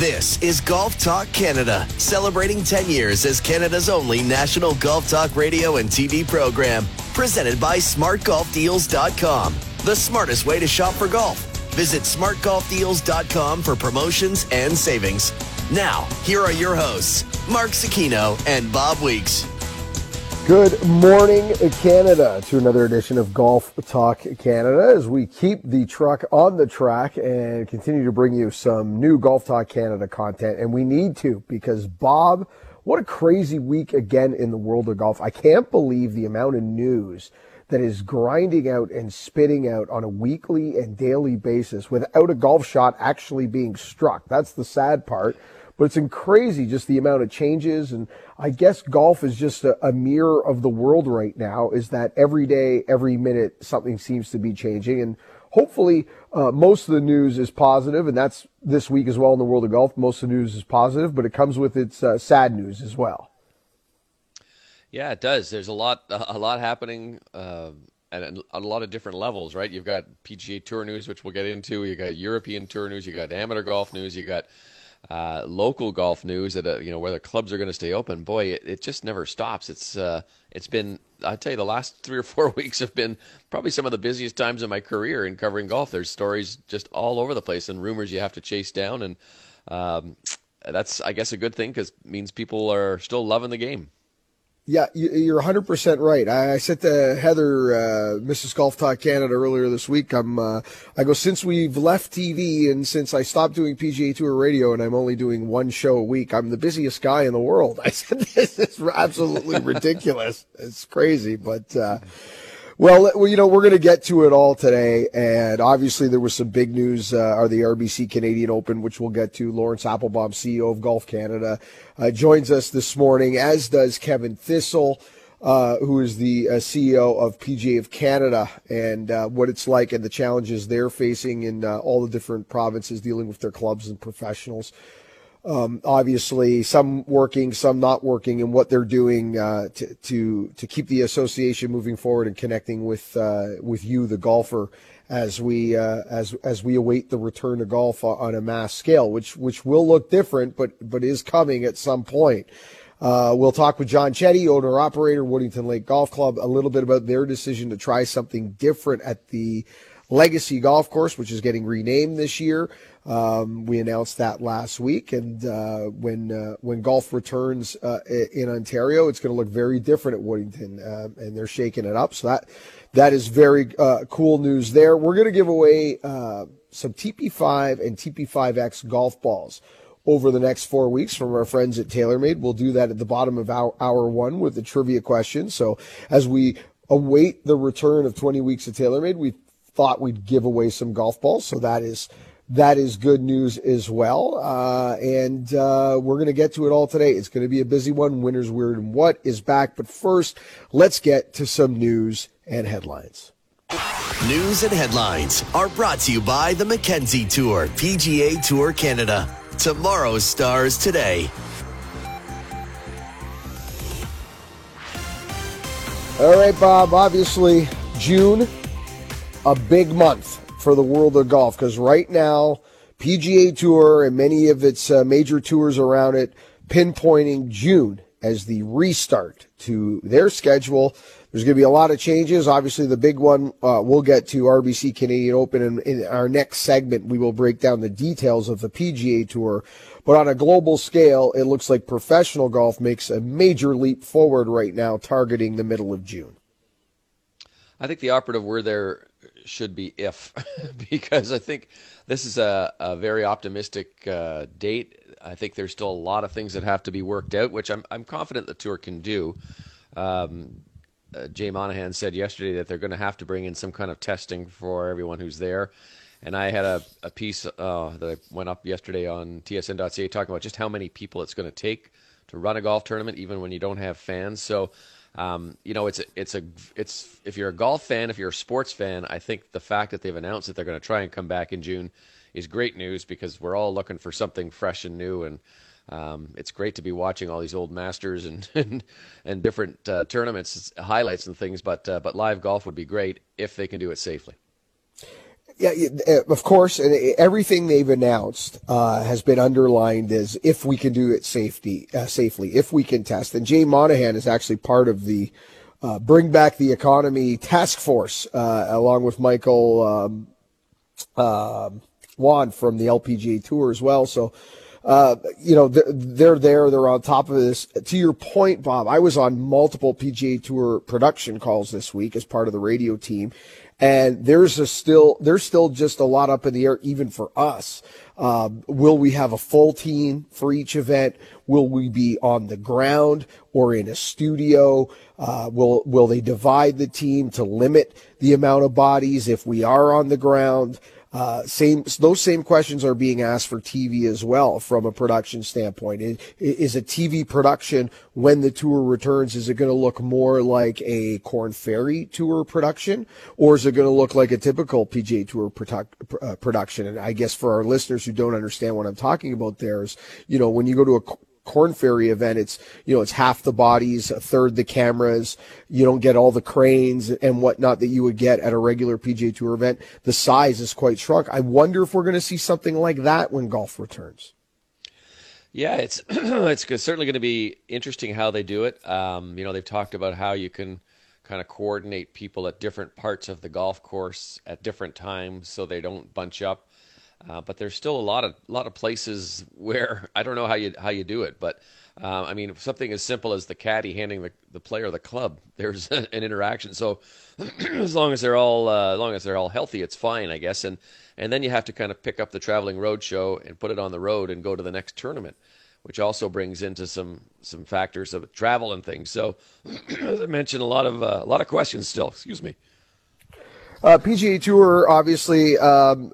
This is Golf Talk Canada, celebrating 10 years as Canada's only national golf talk radio and TV program. Presented by SmartGolfDeals.com, the smartest way to shop for golf. Visit SmartGolfDeals.com for promotions and savings. Now, here are your hosts, Mark Zecchino and Bob Weeks. Good morning, Canada, to another edition of Golf Talk Canada as we keep the truck on the track and continue to bring you some new Golf Talk Canada content. And we need to because, Bob, what a crazy week again in the world of golf. I can't believe the amount of news that is grinding out and spitting out on a weekly and daily basis without a golf shot actually being struck. That's the sad part. But it's crazy just the amount of changes. And I guess golf is just a, a, mirror of the world right now is that every day, every minute, something seems to be changing. And hopefully, uh, most of the news is positive, And that's this week as well in the world of golf. Most of the news is positive, but it comes with its uh, sad news as well. Yeah, it does. There's a lot, a lot happening. Uh at a lot of different levels, right? You've got PGA Tour news, which we'll get into. You got European Tour news. You got amateur golf news. You got uh, local golf news that uh, you know where the clubs are going to stay open. Boy, it, it just never stops. It's uh, it's been I tell you the last three or four weeks have been probably some of the busiest times in my career in covering golf. There's stories just all over the place and rumors you have to chase down, and um, that's I guess a good thing because means people are still loving the game. Yeah, you're 100% right. I said to Heather, uh, Mrs. Golf Talk Canada earlier this week, I'm, uh, I go, since we've left TV and since I stopped doing PGA Tour radio and I'm only doing one show a week, I'm the busiest guy in the world. I said, this is absolutely ridiculous. It's crazy, but, uh, well, you know, we're going to get to it all today. And obviously, there was some big news, uh, are the RBC Canadian Open, which we'll get to. Laurence Applebaum, CEO of Golf Canada, uh, joins us this morning, as does Kevin Thistle. Uh, who is the uh, CEO of PGA of Canada and uh, what it's like and the challenges they're facing in uh, all the different provinces dealing with their clubs and professionals um, obviously some working, some not working, and what they're doing uh, to, to to keep the association moving forward and connecting with uh, with you, the golfer, as we uh, as as we await the return to golf on a mass scale, which which will look different, but but is coming at some point. Uh, we'll talk with John Chetty, owner operator, Woodington Lake Golf Club, a little bit about their decision to try something different at the Legacy Golf Course, which is getting renamed this year. Um, we announced that last week, and uh, when uh, when golf returns uh, in Ontario, it's going to look very different at Woodington, um, and they're shaking it up. So that that is very uh, cool news there. We're going to give away uh, some TP5 and TP5X golf balls over the next four weeks from our friends at TaylorMade. We'll do that at the bottom of our hour one with the trivia question. So as we await the return of 20 weeks of TaylorMade, we thought we'd give away some golf balls. So that is that is good news as well. Uh, and uh, we're going to get to it all today. It's going to be a busy one. Winter's Weird and What is back. But first, let's get to some news and headlines. News and headlines are brought to you by the Mackenzie Tour, PGA Tour Canada. Tomorrow's stars today. All right, Bob. Obviously, June, a big month for the world of golf because right now, PGA Tour and many of its uh, major tours around it pinpointing June as the restart to their schedule. There's going to be a lot of changes. Obviously, the big one uh, we'll get to RBC Canadian Open, and in our next segment, we will break down the details of the PGA Tour. But on a global scale, it looks like professional golf makes a major leap forward right now, targeting the middle of June. I think the operative word there should be if, because I think this is a, a very optimistic uh, date. I think there's still a lot of things that have to be worked out, which I'm I'm confident the tour can do. Um, uh, Jay Monahan said yesterday that they're going to have to bring in some kind of testing for everyone who's there. And I had a, a piece uh, that I went up yesterday on tsn.ca talking about just how many people it's going to take to run a golf tournament, even when you don't have fans. So um, you know, it's a, it's a it's if you're a golf fan, if you're a sports fan, I think the fact that they've announced that they're going to try and come back in June is great news because we're all looking for something fresh and new, and um, it's great to be watching all these old Masters and and, and different uh, tournaments, highlights and things. But uh, but live golf would be great if they can do it safely. Yeah, of course, and everything they've announced uh, has been underlined as if we can do it safety uh, safely, if we can test. And Jay Monahan is actually part of the uh, Bring Back the Economy task force, uh, along with Michael um, um, Whan from the LPGA Tour as well. So uh, you know, they're, they're there, they're on top of this. To your point, Bob, I was on multiple PGA Tour production calls this week as part of the radio team, and there's a still there's still just a lot up in the air even for us. Um, will we have a full team for each event? Will we be on the ground or in a studio? Uh, will will they divide the team to limit the amount of bodies if we are on the ground? Uh, same those same questions are being asked for TV as well from a production standpoint. Is, is a TV production when the tour returns? Is it going to look more like a Korn Ferry tour production, or is it going to look like a typical PGA Tour uh, production? And I guess for our listeners who don't understand what I'm talking about, there's you know when you go to a Korn Ferry event, it's you know it's half the bodies, a third the cameras. You don't get all the cranes and whatnot that you would get at a regular PGA Tour event. The size is quite shrunk. I wonder if we're going to see something like that when golf returns. Yeah, it's it's certainly going to be interesting how they do it. Um, you know, they've talked about how you can kind of coordinate people at different parts of the golf course at different times so they don't bunch up. Uh, but there's still a lot of lot of places where I don't know how you how you do it. But uh, I mean, something as simple as the caddy handing the, the player the club, there's an interaction. So as long as they're all uh, as long as they're all healthy, it's fine, I guess. And and then you have to kind of pick up the traveling road show and put it on the road and go to the next tournament, which also brings into some some factors of travel and things. So as I mentioned, a lot of uh, a lot of questions still. Excuse me. Uh, PGA Tour, obviously, um,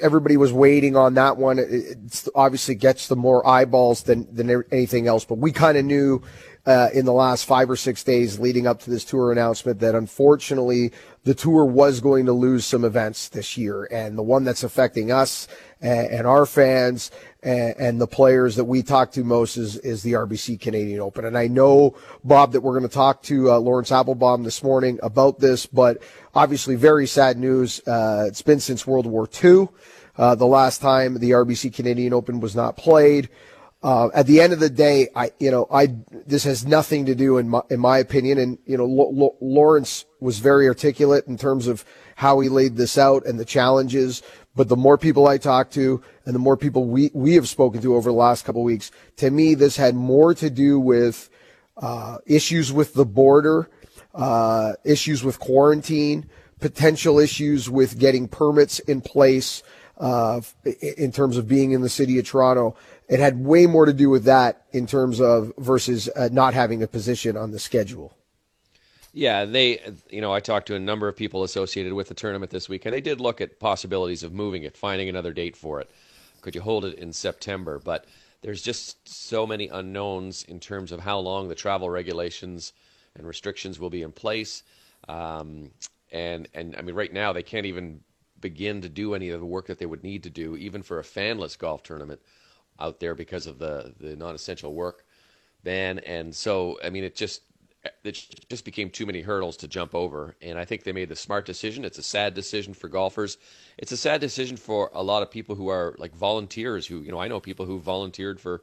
everybody was waiting on that one. It obviously gets the more eyeballs than than anything else. But we kind of knew uh, in the last five or six days leading up to this tour announcement that unfortunately the tour was going to lose some events this year, and the one that's affecting us and, and our fans and, and, the players that we talk to most is, is the RBC Canadian Open. And I know, Bob, that we're going to talk to uh, Laurence Applebaum this morning about this, but obviously very sad news. Uh, it's been since World War II. Uh, the last time the RBC Canadian Open was not played. Uh, at the end of the day, I, you know, I, this has nothing to do in my, in my opinion. And, you know, L- L- Laurence was very articulate in terms of how he laid this out and the challenges. But the more people I talk to and the more people we, we have spoken to over the last couple of weeks, to me, this had more to do with uh, issues with the border, uh, issues with quarantine, potential issues with getting permits in place uh, in terms of being in the city of Toronto. It had way more to do with that in terms of versus uh, not having a position on the schedule. Yeah, they, you know, I talked to a number of people associated with the tournament this week, and they did look at possibilities of moving it, finding another date for it. Could you hold it in September? But there's just so many unknowns in terms of how long the travel regulations and restrictions will be in place. Um, and and I mean, right now they can't even begin to do any of the work that they would need to do, even for a fanless golf tournament out there because of the the non-essential work ban. And so, I mean, it just it just became too many hurdles to jump over. And I think they made the smart decision. It's a sad decision for golfers. It's a sad decision for a lot of people who are like volunteers. Who you know, I know people who volunteered for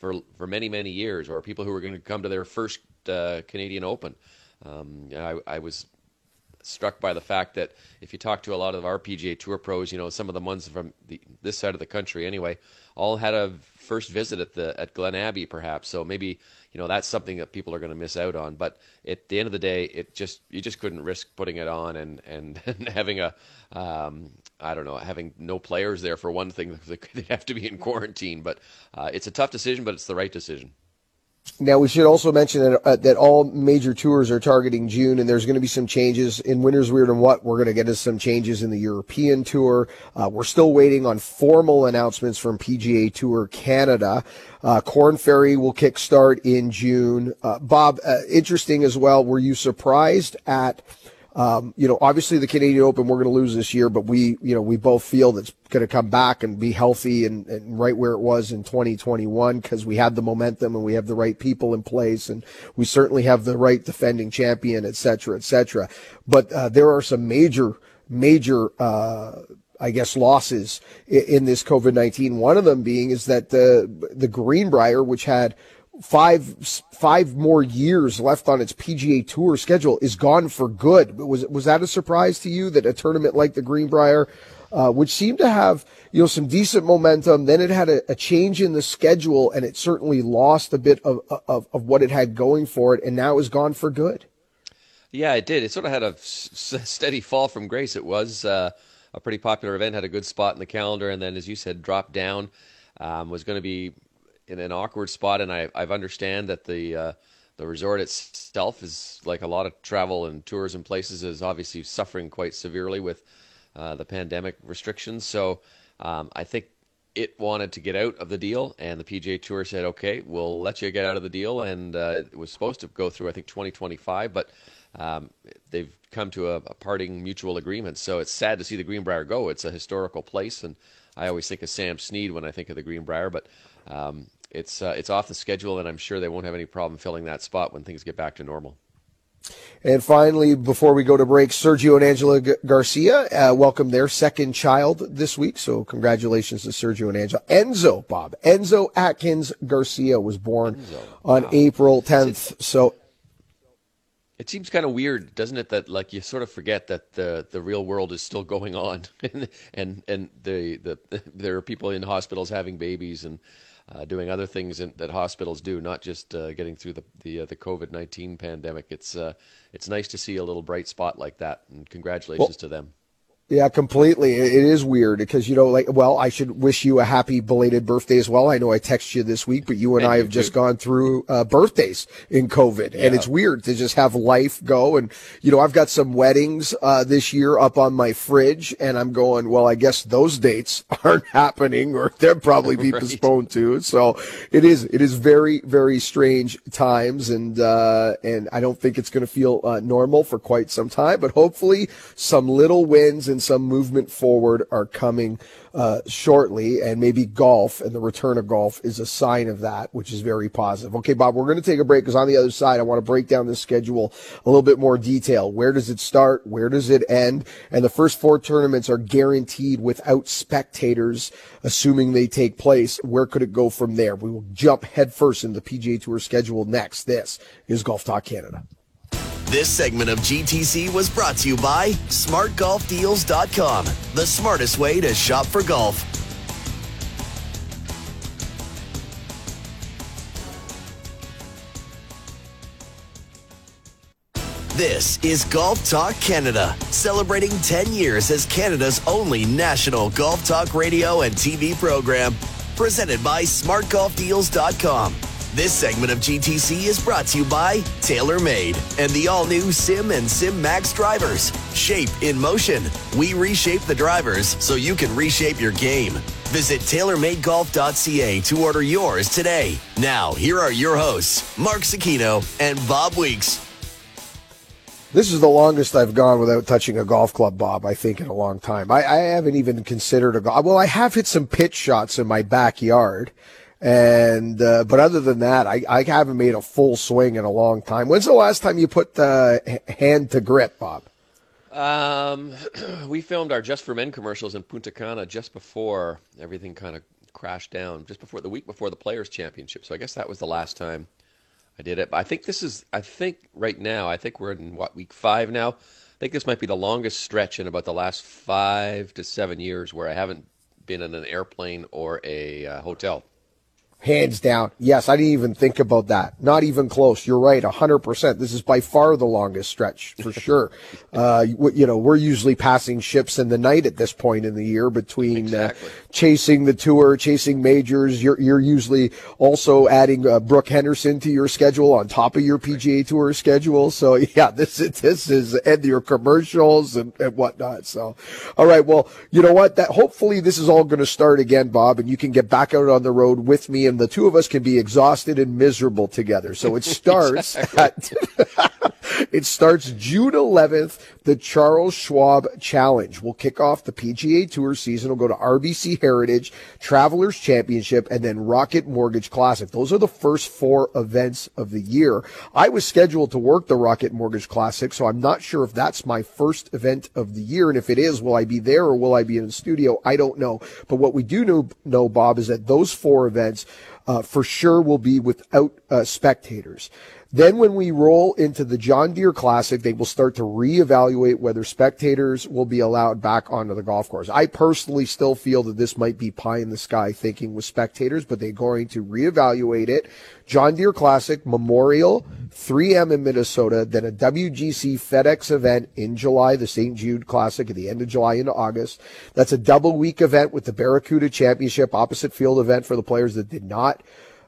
for for many many years, or people who are going to come to their first uh, Canadian Open. Um, I, I was struck by the fact that if you talk to a lot of our PGA Tour pros, you know, some of the ones from the, this side of the country anyway, all had a first visit at the at Glen Abbey, perhaps. So maybe you know that's something that people are going to miss out on. But at the end of the day, it just you just couldn't risk putting it on and and, and having a um, I don't know having no players there for one thing. They'd have to be in quarantine. But uh, it's a tough decision, but it's the right decision. Now we should also mention that uh, that all major tours are targeting June, and there's going to be some changes in Winter's Weird and What. We're going to get us some changes in the European Tour. Uh, we're still waiting on formal announcements from PGA Tour Canada. Uh, Korn Ferry will kickstart in June. Uh, Bob, uh, interesting as well. Were you surprised at um, you know, obviously the Canadian Open we're going to lose this year, but we, you know, we both feel that's going to come back and be healthy and, and right where it was in 2021 because we have the momentum and we have the right people in place and we certainly have the right defending champion, et cetera, et cetera. But uh, there are some major major, uh, I guess, losses in, in this COVID 19. One of them being is that the, the Greenbrier, which had five five more years left on its PGA Tour schedule is gone for good. Was was that a surprise to you that a tournament like the Greenbrier, uh, which seemed to have you know some decent momentum, then it had a, a, change in the schedule and it certainly lost a bit of, of of what it had going for it, and now is gone for good. Yeah, it did. It sort of had a steady fall from grace. It was uh, a pretty popular event, had a good spot in the calendar, and then, as you said, dropped down. Um, was going to be in an awkward spot, and I I've understand that the uh, the resort itself is like a lot of travel and tourism places is obviously suffering quite severely with uh, the pandemic restrictions. So um, I think it wanted to get out of the deal, and the PGA Tour said, "Okay, we'll let you get out of the deal." And uh, it was supposed to go through, I think, 2025, but um, they've come to a, a, parting mutual agreement. So it's sad to see the Greenbrier go. It's a historical place, and I always think of Sam Snead when I think of the Greenbrier, but um, it's uh, it's off the schedule, and I'm sure they won't have any problem filling that spot when things get back to normal. And finally, before we go to break, Sergio and Angela G- Garcia uh, welcome their second child this week. So congratulations to Sergio and Angela. Enzo, Bob, Enzo Akins Garcia was born Enzo. on wow. April 10th. So it seems kind of weird, doesn't it? That like you sort of forget that the the real world is still going on, and and and the the there are people in hospitals having babies and uh, doing other things in, that hospitals do, not just uh, getting through the the, uh, the COVID nineteen pandemic. It's uh, it's nice to see a little bright spot like that, and congratulations well, to them. Yeah, completely. It is weird because you know, like, well, I should wish you a happy belated birthday as well. I know I texted you this week, but you and, and I have just gone through uh, birthdays in COVID, yeah. and it's weird to just have life go. And you know, I've got some weddings uh, this year up on my fridge, and I'm going, well, I guess those dates aren't happening, or they'll probably be right. postponed too. So it is, it is very, very strange times, and uh, and I don't think it's going to feel uh, normal for quite some time, but hopefully some little wins and some movement forward are coming uh, shortly, and maybe golf and the return of golf is a sign of that, which is very positive. Okay, Bob, we're going to take a break because on the other side, I want to break down the schedule a little bit more detail. Where does it start? Where does it end? And the first four tournaments are guaranteed without spectators, assuming they take place. Where could it go from there? We will jump headfirst into the PGA Tour schedule next. This is Golf Talk Canada. This segment of GTC was brought to you by SmartGolfDeals.com, the smartest way to shop for golf. This is Golf Talk Canada, celebrating 10 years as Canada's only national golf talk radio and TV program. Presented by SmartGolfDeals.com this segment of GTC is brought to you by TaylorMade and the all new Sim and Sim Max drivers. Shape in motion. We reshape the drivers so you can reshape your game. Visit TaylorMadeGolf.ca to order yours today. Now, here are your hosts, Mark Zecchino and Bob Weeks. This is the longest I've gone without touching a golf club, Bob, I think, in a long time. I, I haven't even considered a golf. Well, I have hit some pitch shots in my backyard. And uh, but other than that, I, I haven't made a full swing in a long time. When's the last time you put the hand to grip, Bob? Um, we filmed our Just for Men commercials in Punta Cana just before everything kind of crashed down, just before the week before the Players Championship. So I guess that was the last time I did it. But I think this is, I think right now, I think we're in what week five now. I think this might be the longest stretch in about the last five to seven years where I haven't been in an airplane or a uh, hotel hands down. Yes, I didn't even think about that. Not even close. You're right, 100%. This is by far the longest stretch, for sure. Uh, you know, we're usually passing ships in the night at this point in the year between uh, exactly. uh, chasing the tour, chasing majors. You're, you're usually also adding uh, Brooke Henderson to your schedule on top of your PGA Tour schedule. So, yeah, this is, this is, and your commercials and, and whatnot. So, all right. Well, you know what? That hopefully this is all going to start again, Bob, and you can get back out on the road with me and the two of us can be exhausted and miserable together. So it starts at It starts June 11th. The Charles Schwab Challenge will kick off the PGA Tour season. We'll go to RBC Heritage, Travelers Championship, and then Rocket Mortgage Classic. Those are the first four events of the year. I was scheduled to work the Rocket Mortgage Classic, so I'm not sure if that's my first event of the year. And if it is, will I be there or will I be in the studio? I don't know. But what we do know, know Bob, is that those four events uh, for sure will be without uh, spectators. Then when we roll into the John Deere Classic, they will start to reevaluate whether spectators will be allowed back onto the golf course. I personally still feel that this might be pie in the sky thinking with spectators, but they're going to reevaluate it. John Deere Classic, Memorial, 3M in Minnesota, then a WGC FedEx event in July, the St. Jude Classic at the end of July into August. That's a double week event with the Barracuda Championship opposite field event for the players that did not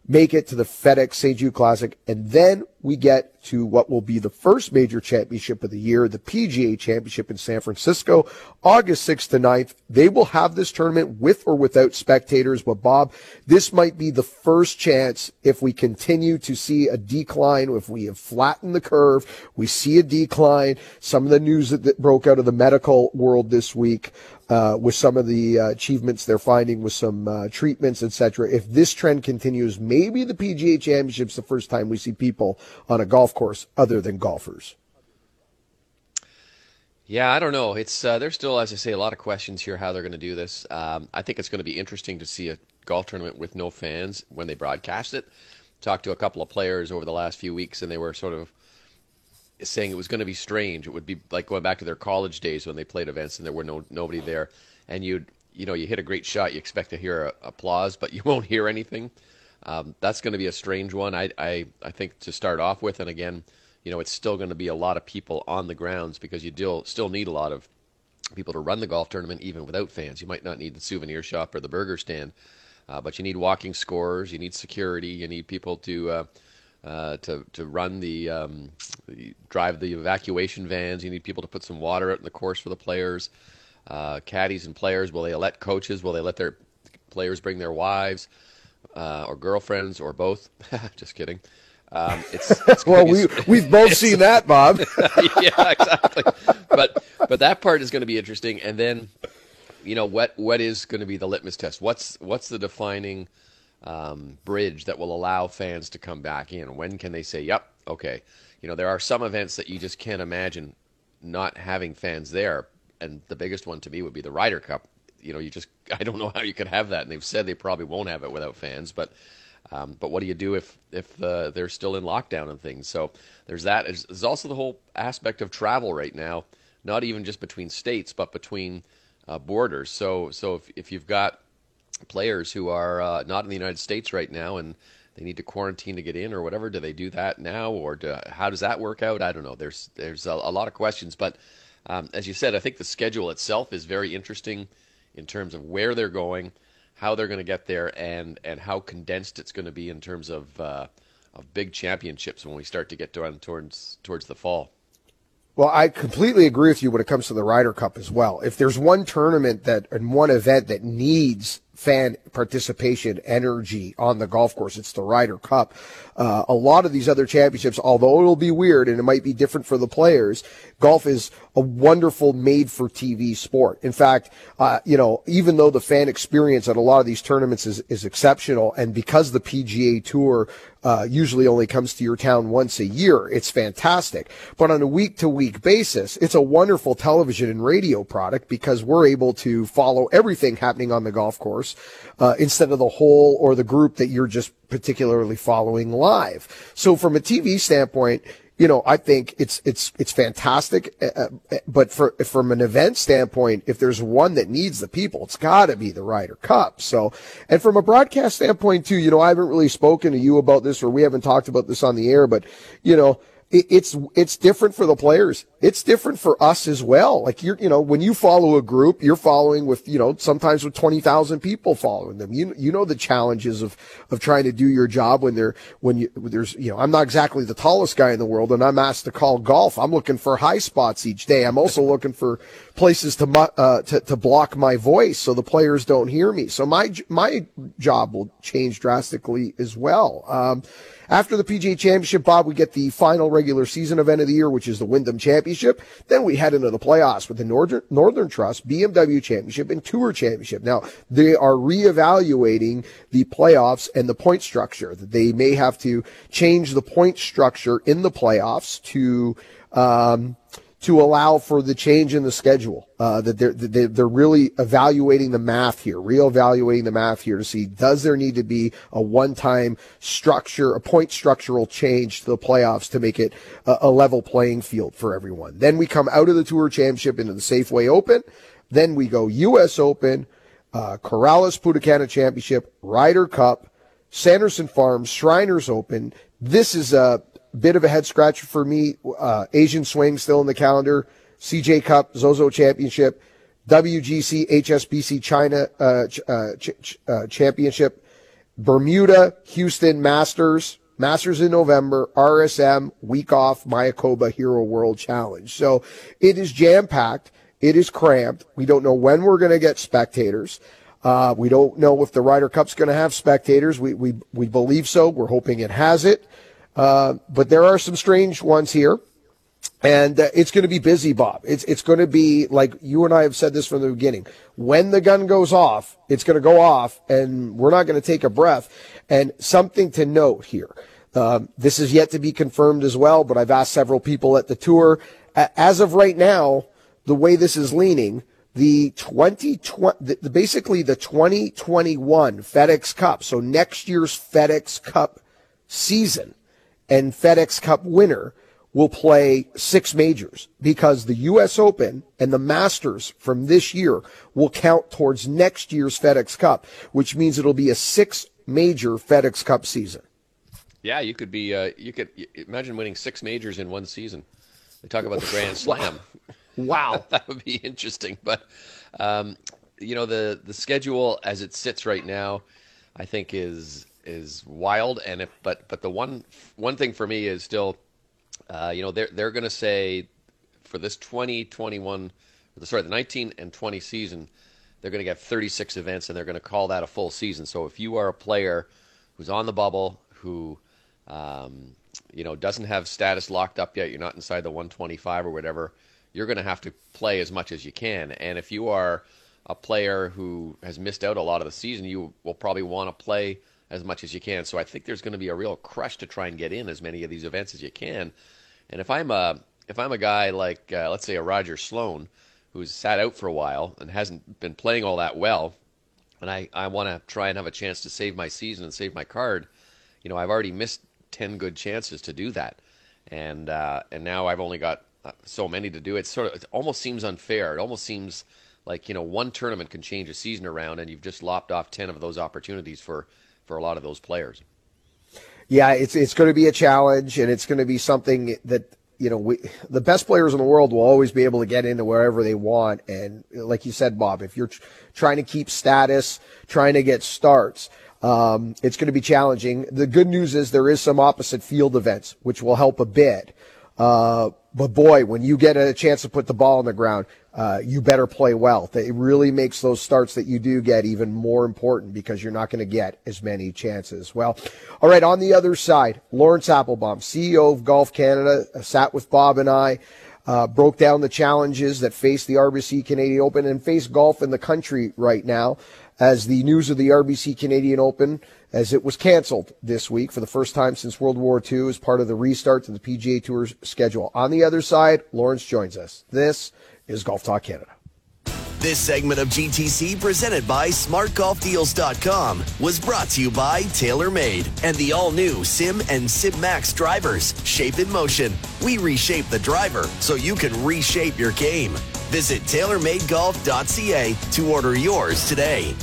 make it to the FedEx St. Jude Classic. And then we get to what will be the first major championship of the year, the PGA Championship in San Francisco, August 6th to 9th. They will have this tournament with or without spectators. But Bob, this might be the first chance if we continue to see a decline, if we have flattened the curve, we see a decline. Some of the news that broke out of the medical world this week uh, with some of the uh, achievements they're finding with some uh, treatments, etc. If this trend continues, maybe the PGA Championship's the first time we see people on a golf course other than golfers. Yeah, I don't know. It's uh, there's still, as I say, a lot of questions here how they're going to do this. Um, I think it's going to be interesting to see a golf tournament with no fans when they broadcast it. Talked to a couple of players over the last few weeks, and they were sort of saying it was going to be strange. It would be like going back to their college days when they played events and there were no nobody there, and you'd you know you hit a great shot, you expect to hear a, applause, but you won't hear anything. Um, that's going to be a strange one. I, I I think to start off with, and again, you know, it's still going to be a lot of people on the grounds because you still still need a lot of people to run the golf tournament even without fans. You might not need the souvenir shop or the burger stand, uh, but you need walking scores, you need security, you need people to uh, uh, to to run the, um, the, drive the evacuation vans. You need people to put some water out in the course for the players, uh, caddies and players. Will they let coaches? Will they let their players bring their wives uh, or girlfriends or both? Just kidding. Um, it's, it's well, we we've both seen that, Bob. yeah, exactly. But but that part is going to be interesting, and then you know what what is going to be the litmus test? What's what's the defining um, bridge that will allow fans to come back in? When can they say, "Yep, okay"? You know, there are some events that you just can't imagine not having fans there, and the biggest one to me would be the Ryder Cup. You know, you just I don't know how you could have that, and they've said they probably won't have it without fans, but. Um, but what do you do if if uh, they're still in lockdown and things? So there's that. There's, also the whole aspect of travel right now, not even just between states, but between uh, borders. So so if if you've got players who are uh, not in the United States right now and they need to quarantine to get in or whatever. Do they do that now, or do, how does that work out? I don't know. There's there's a, a lot of questions, but um, as you said, I think the schedule itself is very interesting in terms of where they're going, how they're going to get there, and and how condensed it's going to be in terms of uh, of big championships when we start to get to, towards towards the fall. Well, I completely agree with you when it comes to the Ryder Cup as well. If there's one tournament that and one event that needs fan participation energy on the golf course. It's the Ryder Cup. Uh, a lot of these other championships, although it'll be weird and it might be different for the players, golf is a wonderful made for TV sport. In fact, uh, you know, even though the fan experience at a lot of these tournaments is, is exceptional and because the PGA tour uh, usually only comes to your town once a year. It's fantastic. But on a week to week basis, it's a wonderful television and radio product because we're able to follow everything happening on the golf course uh, instead of the whole or the group that you're just particularly following live. So from a TV standpoint, you know, I think it's it's it's fantastic. Uh, uh, but for from an event standpoint, if there's one that needs the people, it's got to be the Ryder Cup. So, and from a broadcast standpoint too, you know, I haven't really spoken to you about this, or we haven't talked about this on the air, but you know, it's it's different for the players. It's different for us as well. Like you're, you know, when you follow a group, you're following with, you know, sometimes with twenty thousand people following them. You you know the challenges of of trying to do your job when they're when you when there's you know I'm not exactly the tallest guy in the world, and I'm asked to call golf. I'm looking for high spots each day. I'm also looking for places to uh, to to block my voice so the players don't hear me. So my my job will change drastically as well. Um, after the PGA Championship, Bob, we get the final regular season event of the year, which is the Wyndham Championship. Then we head into the playoffs with the Northern, Northern Trust, BMW Championship, and Tour Championship. Now, they are reevaluating the playoffs and the point structure. They may have to change the point structure in the playoffs to, um, to allow for the change in the schedule. Uh, that they're, they're really evaluating the math here, reevaluating the math here to see does there need to be a one-time structure, a point structural change to the playoffs to make it a, a level playing field for everyone. Then we come out of the Tour Championship into the Safeway Open. Then we go U.S. Open, uh, Puntacana Championship, Ryder Cup, Sanderson Farms, Shriners Open. This is a bit of a head scratcher for me. Uh, Asian Swing still in the calendar. CJ Cup, Zozo Championship, WGC, HSBC China uh, uh, ch- ch- uh, Championship, Bermuda, Houston Masters, Masters in November, RSM, week off, Mayakoba Hero World Challenge. So it is jam packed. It is cramped. We don't know when we're going to get spectators. Uh, we don't know if the Ryder Cup's going to have spectators. We, we, we believe so. We're hoping it has it. Uh, but there are some strange ones here. And uh, it's going to be busy, Bob. It's it's going to be like you and I have said this from the beginning. When the gun goes off, it's going to go off, and we're not going to take a breath. And something to note here: um, this is yet to be confirmed as well. But I've asked several people at the tour. As of right now, the way this is leaning, the 2020, the, basically the 2021 FedEx Cup, so next year's FedEx Cup season and FedEx Cup winner will play six majors because the U.S. Open and the Masters from this year will count towards next year's FedEx Cup, which means it'll be a six major FedEx Cup season. Yeah, you could be. Uh, you could imagine winning six majors in one season. They talk about the Grand Slam. Wow, that would be interesting. But um, you know, the the schedule as it sits right now, I think is is wild. And if but but the one one thing for me is still, uh, you know, they're they're going to say for this 2021, sorry, the 19 and 20 season, they're going to get 36 events, and they're going to call that a full season. So if you are a player who's on the bubble, who um, you know doesn't have status locked up yet, you're not inside the 125 or whatever, you're going to have to play as much as you can. And if you are a player who has missed out a lot of the season, you will probably want to play as much as you can. So I think there's going to be a real crush to try and get in as many of these events as you can. And if I'm a if I'm a guy like uh, let's say a Roger Sloan who's sat out for a while and hasn't been playing all that well, and I, I want to try and have a chance to save my season and save my card, you know, I've already missed ten good chances to do that, and uh, and now I've only got uh, so many to do. It sort of it almost seems unfair. It almost seems like you know one tournament can change a season around, and you've just lopped off ten of those opportunities for for a lot of those players. Yeah, it's it's going to be a challenge, and it's going to be something that you know we, the best players in the world will always be able to get into wherever they want. And like you said, Bob, if you're tr- trying to keep status, trying to get starts. Um, it's going to be challenging. The good news is there is some opposite field events, which will help a bit. Uh, but boy, when you get a chance to put the ball on the ground, uh, you better play well. It really makes those starts that you do get even more important because you're not going to get as many chances. Well, all right, on the other side, Laurence Applebaum, CEO of Golf Canada, uh, sat with Bob and I, uh, broke down the challenges that face the RBC Canadian Open and face golf in the country right now as the news of the RBC Canadian Open as it was canceled this week for the first time since World War II as part of the restart to the PGA Tour's schedule. On the other side, Laurence joins us. This is Golf Talk Canada. This segment of GTC presented by SmartGolfDeals.com was brought to you by TaylorMade and the all-new Sim and Sim Max drivers. Shape in motion. We reshape the driver so you can reshape your game. Visit TaylorMadeGolf.ca to order yours today.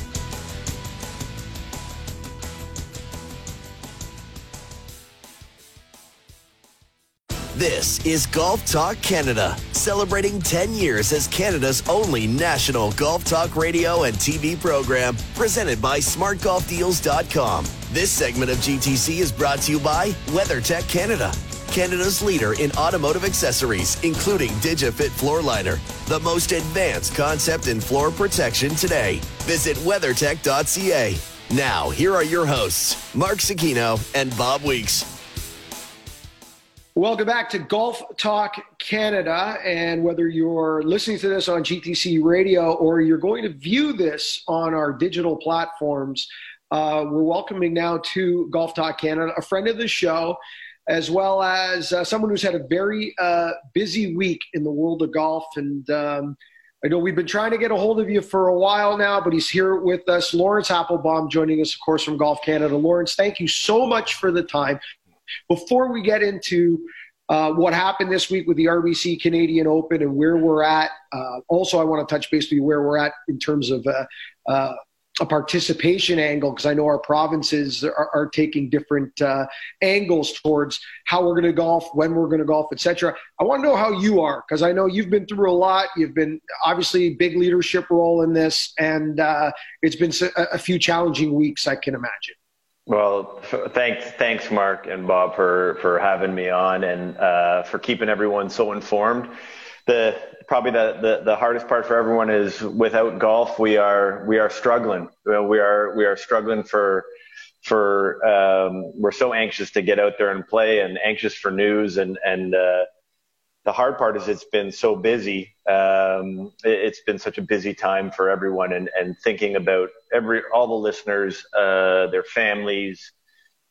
This is Golf Talk Canada, celebrating 10 years as Canada's only national golf talk radio and TV program, presented by SmartGolfDeals.com. This segment of GTC is brought to you by WeatherTech Canada, Canada's leader in automotive accessories, including DigiFit Floor Liner, the most advanced concept in floor protection today. Visit WeatherTech.ca. Now, here are your hosts, Mark Zecchino and Bob Weeks. Welcome back to Golf Talk Canada. And whether you're listening to this on GTC Radio or you're going to view this on our digital platforms, uh, we're welcoming now to Golf Talk Canada a friend of the show, as well as uh, someone who's had a very uh, busy week in the world of golf. And um, I know we've been trying to get a hold of you for a while now, but he's here with us. Laurence Applebaum joining us, of course, from Golf Canada. Laurence, thank you so much for the time. Before we get into uh, what happened this week with the RBC Canadian Open and where we're at, uh, also I want to touch base with you where we're at in terms of uh, uh a participation angle because I know our provinces are, are taking different uh, angles towards how we're going to golf, when we're going to golf, etc. I want to know how you are because I know you've been through a lot. You've been obviously big leadership role in this, and uh, it's been a, a few challenging weeks. I can imagine. Well, thanks, thanks, Mark and Bob, for for having me on and uh, for keeping everyone so informed. The probably the, the, the hardest part for everyone is without golf, we are we are struggling. We are we are struggling for for um, we're so anxious to get out there and play and anxious for news and and uh, the hard part is it's been so busy. Um, it's been such a busy time for everyone, and, and thinking about every all the listeners, uh, their families,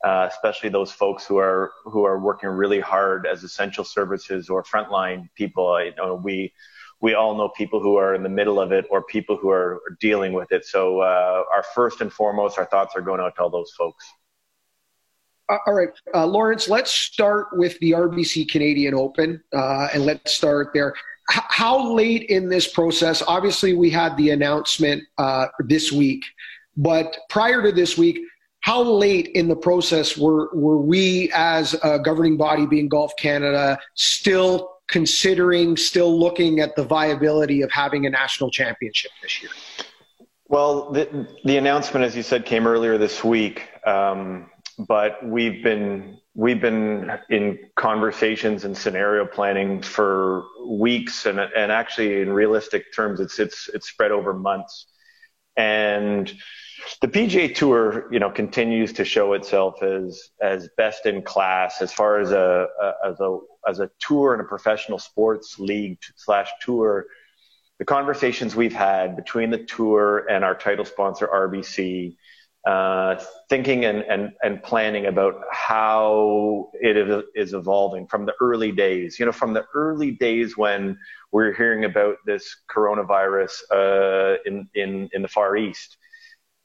uh, especially those folks who are who are working really hard as essential services or frontline people. You know, we we all know people who are in the middle of it or people who are dealing with it. So uh, our first and foremost, our thoughts are going out to all those folks. Uh, all right, uh, Laurence, let's start with the RBC Canadian Open, uh, and let's start there. H- how late in this process? Obviously, we had the announcement uh, this week, but prior to this week, how late in the process were were we, as a governing body, being Golf Canada, still considering, still looking at the viability of having a national championship this year? Well, the, the announcement, as you said, came earlier this week. Um, but we've been we've been in conversations and scenario planning for weeks and and actually in realistic terms it's it's it's spread over months and the PGA Tour, you know, continues to show itself as as best in class as far as a, a as a as a tour and a professional sports league slash tour. The conversations we've had between the tour and our title sponsor RBC, uh, thinking and, and, and planning about how it is evolving from the early days. You know, from the early days when we're hearing about this coronavirus uh, in, in, in the Far East.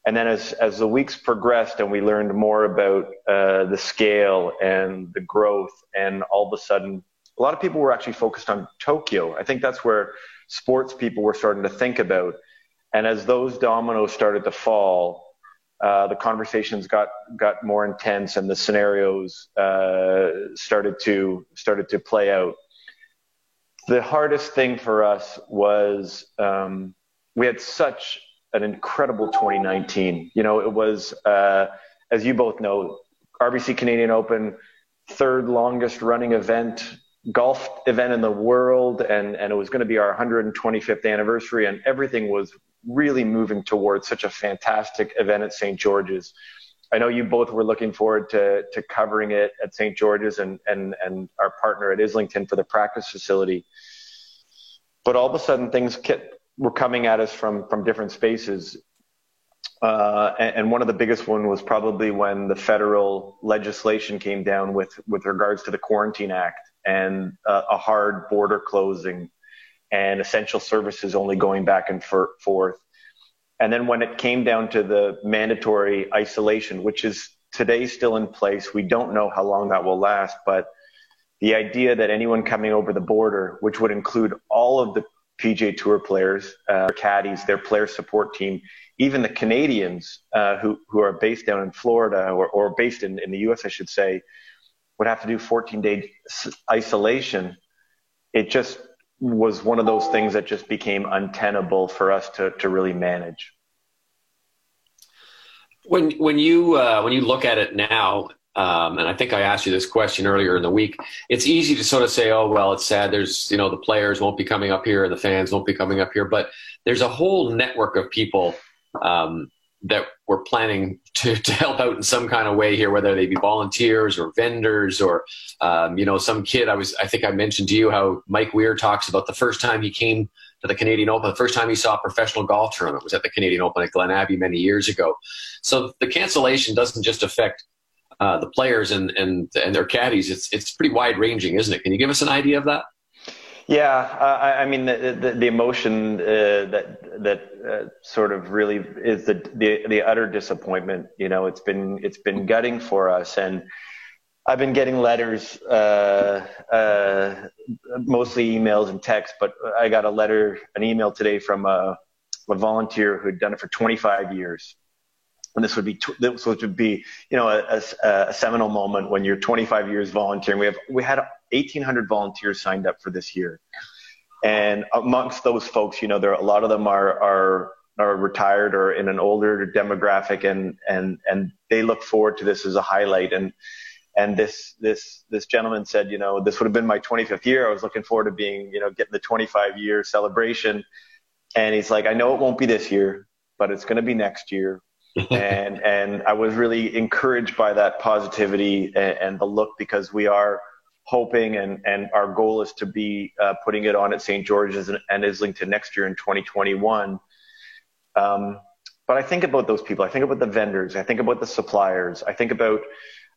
And then as, as the weeks progressed and we learned more about uh, the scale and the growth, and all of a sudden, a lot of people were actually focused on Tokyo. I think that's where sports people were starting to think about. And as those dominoes started to fall, uh, the conversations got got more intense and the scenarios uh, started to started to play out. The hardest thing for us was um, we had such an incredible 2019. You know, it was uh, as you both know, RBC Canadian Open, third longest running event golf event in the world and and it was going to be our 125th anniversary and everything was really moving towards such a fantastic event at St. George's. I know you both were looking forward to, to covering it at St. George's and, and, and our partner at Islington for the practice facility. But all of a sudden, things kept, were coming at us from, from different spaces. Uh, and, and, one of the biggest one was probably when the federal legislation came down with, with regards to the Quarantine Act and uh, a hard border closing and essential services only going back and forth. And then when it came down to the mandatory isolation, which is today still in place, we don't know how long that will last, but the idea that anyone coming over the border, which would include all of the PGA Tour players, uh, caddies, their player support team, even the Canadians uh, who, who are based down in Florida or, or based in, in the US, I should say, would have to do 14 day isolation. It just was one of those things that just became untenable for us to, to really manage. When when you uh, when you look at it now, um, and I think I asked you this question earlier in the week. It's easy to sort of say, "Oh well, it's sad. There's you know the players won't be coming up here, the fans won't be coming up here," but there's a whole network of people um, that were planning to, to help out in some kind of way here, whether they be volunteers or vendors or, um, you know, some kid. I was, I think I mentioned to you how Mike Weir talks about the first time he came to the Canadian Open, the first time he saw a professional golf tournament was at the Canadian Open at Glen Abbey many years ago. So the cancellation doesn't just affect uh, the players and, and, and their caddies. It's, it's pretty wide ranging, isn't it? Can you give us an idea of that? Yeah, uh, I, I, mean the the, the emotion uh, that that uh, sort of really is the, the the utter disappointment. You know, it's been it's been gutting for us, and I've been getting letters, uh, uh, mostly emails and texts. But I got a letter, an email today from a, a volunteer who had done it for 25 years, and this would be this would be you know a, a, a seminal moment when you're 25 years volunteering. We have we had 1,800 volunteers signed up for this year. And amongst those folks, you know, there are, a lot of them are, are, are retired or in an older demographic and, and, and they look forward to this as a highlight. And, and this, this, this gentleman said, you know, this would have been my 25th year. I was looking forward to being, you know, getting the 25 year celebration. And he's like, I know it won't be this year, but it's going to be next year. and, and I was really encouraged by that positivity and, and the look because we are, hoping and, and our goal is to be uh, putting it on at St. George's and, and Islington next year in 2021. Um, but I think about those people. I think about the vendors. I think about the suppliers. I think about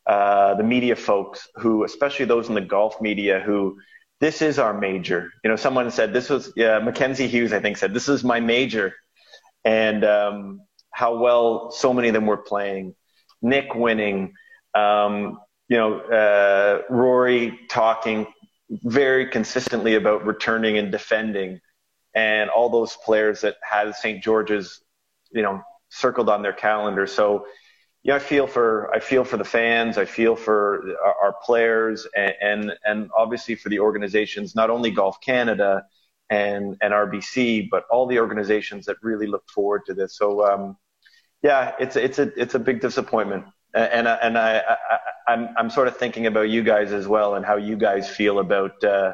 uh, the media folks who, especially those in the golf media, who this is our major. You know, someone said this was yeah, Mackenzie Hughes. I think said this is my major, and um, how well so many of them were playing. Nick winning. Um, you know, uh, Rory talking very consistently about returning and defending, and all those players that had St. George's, you know, circled on their calendar. So, yeah, I feel for I feel for the fans, I feel for our, our players, and, and and obviously for the organizations, not only Golf Canada and and RBC, but all the organizations that really look forward to this. So, um, yeah, it's it's a it's a big disappointment and and I, I I'm I'm sort of thinking about you guys as well and how you guys feel about. Uh,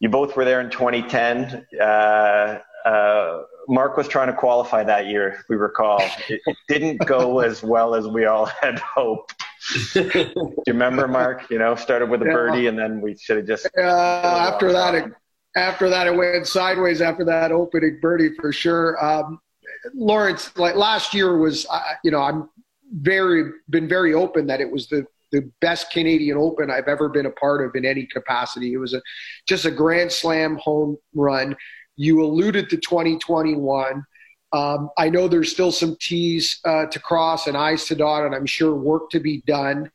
you both were there in 2010. Uh, uh, Mark was trying to qualify that year, if we recall. It, it didn't go as well as we all had hoped. Do you remember, Mark? You know, started with a birdie, and then we should have just. Uh, after that, it, after that, it went sideways. After that opening birdie, for sure. Um, Laurence, like last year was, uh, you know, I'm very been very open that it was the the best Canadian Open I've ever been a part of in any capacity. It was a just a grand slam home run. You alluded to 2021. Um, I know there's still some T's uh, to cross and I's to dot, and I'm sure work to be done.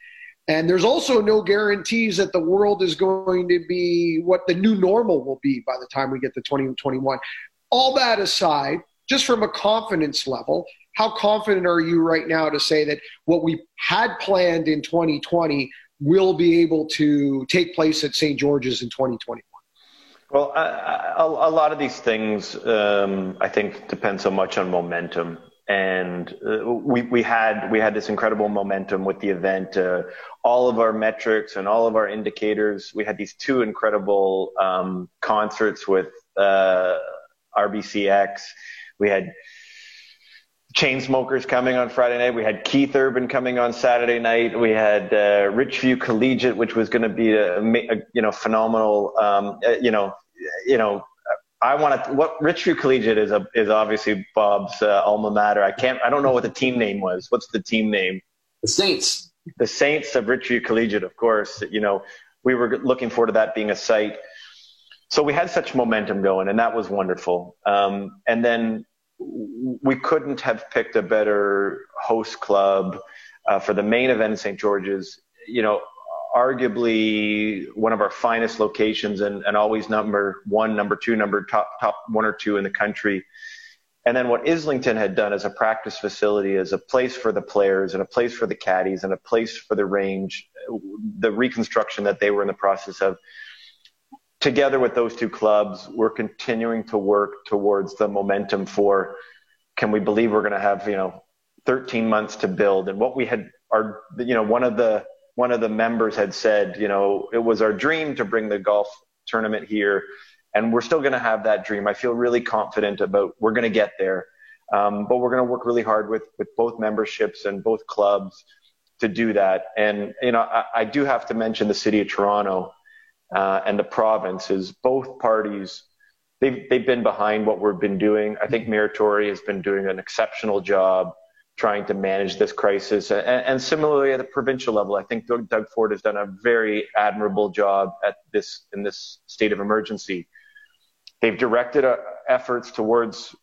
And there's also no guarantees that the world is going to be what the new normal will be by the time we get to 2021. All that aside, just from a confidence level, how confident are you right now to say that what we had planned in 2020 will be able to take place at St. George's in 2021? Well, a, a lot of these things, um, I think, depend so much on momentum. And uh, we, we had we had this incredible momentum with the event. Uh, all of our metrics and all of our indicators. We had these two incredible um, concerts with uh, RBCX. We had Chainsmokers coming on Friday night. We had Keith Urban coming on Saturday night. We had uh, Richview Collegiate, which was going to be a, a, you know phenomenal. Um, uh, you know, you know, I want to. What Richview Collegiate is a, is obviously Bob's uh, alma mater. I can't. I don't know what the team name was. What's the team name? The Saints. The Saints of Richview Collegiate, of course. You know, we were looking forward to that being a site. So we had such momentum going, and that was wonderful. Um, and then we couldn't have picked a better host club uh, for the main event in St. George's. You know, arguably one of our finest locations and, and always number one, number two, number top, top one or two in the country. And then what Islington had done as a practice facility as a place for the players and a place for the caddies and a place for the range, the reconstruction that they were in the process of together with those two clubs, we're continuing to work towards the momentum for can we believe we're going to have, you know, 13 months to build and what we had our, you know, one of the, one of the members had said, you know, it was our dream to bring the golf tournament here and we're still going to have that dream. I feel really confident about we're going to get there. Um, but we're going to work really hard with, with both memberships and both clubs to do that. And, you know, I, I do have to mention the city of Toronto uh, and the province is both parties. They've, they've been behind what we've been doing. I think Mayor Tory has been doing an exceptional job trying to manage this crisis. And, and, similarly at the provincial level, I think Doug Ford has done a very admirable job at this in this state of emergency. They've directed uh, efforts towards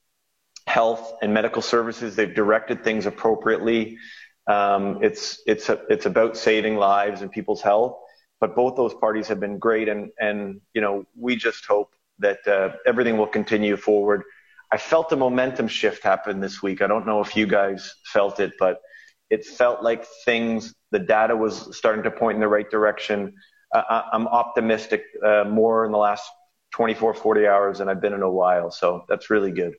health and medical services. They've directed things appropriately. Um, it's it's a, it's about saving lives and people's health. But both those parties have been great, and and you know we just hope that uh, everything will continue forward I felt a momentum shift happen this week. I don't know if you guys felt it, but it felt like things, the data was starting to point in the right direction. Uh, I'm optimistic uh, more in the last 24, 40 hours than I've been in a while. So that's really good.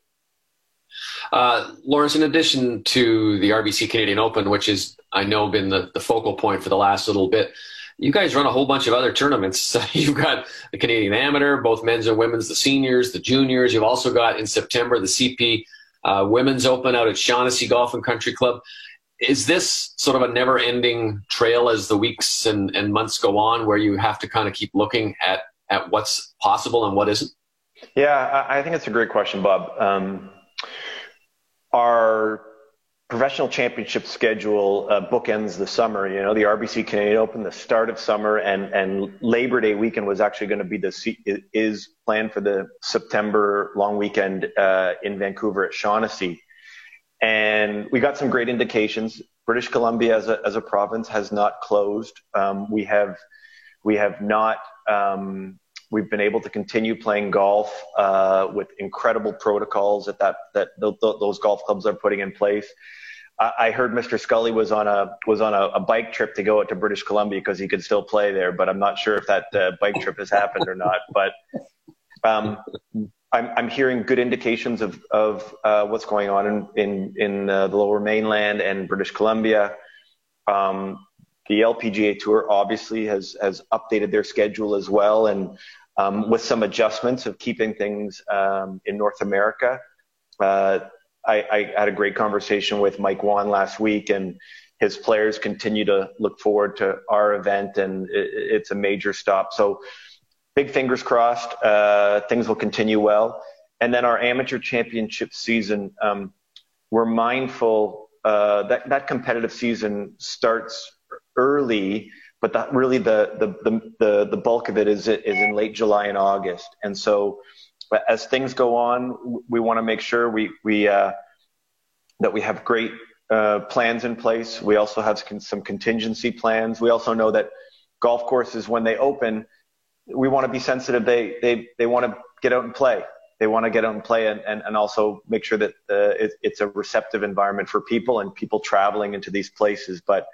Uh, Laurence, in addition to the RBC Canadian Open, which is, I know, been the, the focal point for the last little bit, you guys run a whole bunch of other tournaments. You've got the Canadian Amateur, both men's and women's, the seniors, the juniors. You've also got in September the CP uh, Women's Open out at Shaughnessy Golf and Country Club. Is this sort of a never ending trail as the weeks and, and months go on where you have to kind of keep looking at, at what's possible and what isn't? Yeah, I think it's a great question, Bob. Um, our professional championship schedule uh, bookends the summer. You know, the RBC Canadian Open, the start of summer, and and Labor Day weekend was actually going to be the is planned for the September long weekend uh, in Vancouver at Shaughnessy. And we got some great indications. British Columbia as a as a province has not closed. Um, we have we have not. Um, we've been able to continue playing golf uh, with incredible protocols that that, that those golf clubs are putting in place. I heard Mr. Scully was on a was on a, a bike trip to go out to British Columbia because he could still play there, but I'm not sure if that uh, bike trip has happened or not. But um, I'm, I'm hearing good indications of of uh, what's going on in in, in uh, the Lower Mainland and British Columbia. Um, the LPGA Tour obviously has has updated their schedule as well, and um, with some adjustments of keeping things um, in North America. Uh, I, I had a great conversation with Mike Whan last week, and his players continue to look forward to our event, and it, it's a major stop. So, big fingers crossed. Uh, things will continue well, and then our amateur championship season. Um, we're mindful uh, that that competitive season starts early, but really the the the the, the bulk of it is is in late July and August, and so as things go on, we want to make sure we we uh, that we have great uh, plans in place. We also have some contingency plans. We also know that golf courses, when they open, we want to be sensitive. They they they want to get out and play. They want to get out and play, and and, and also make sure that uh, it, it's a receptive environment for people and people traveling into these places. But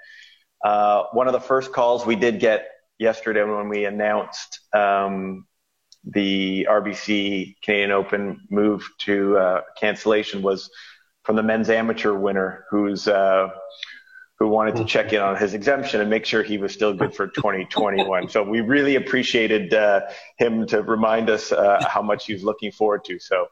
uh, one of the first calls we did get yesterday when we announced um, the RBC Canadian Open move to uh, cancellation was from the men's amateur winner who's uh, who wanted to check in on his exemption and make sure he was still good for 2021. so we really appreciated uh, him to remind us uh, how much he was looking forward to. So.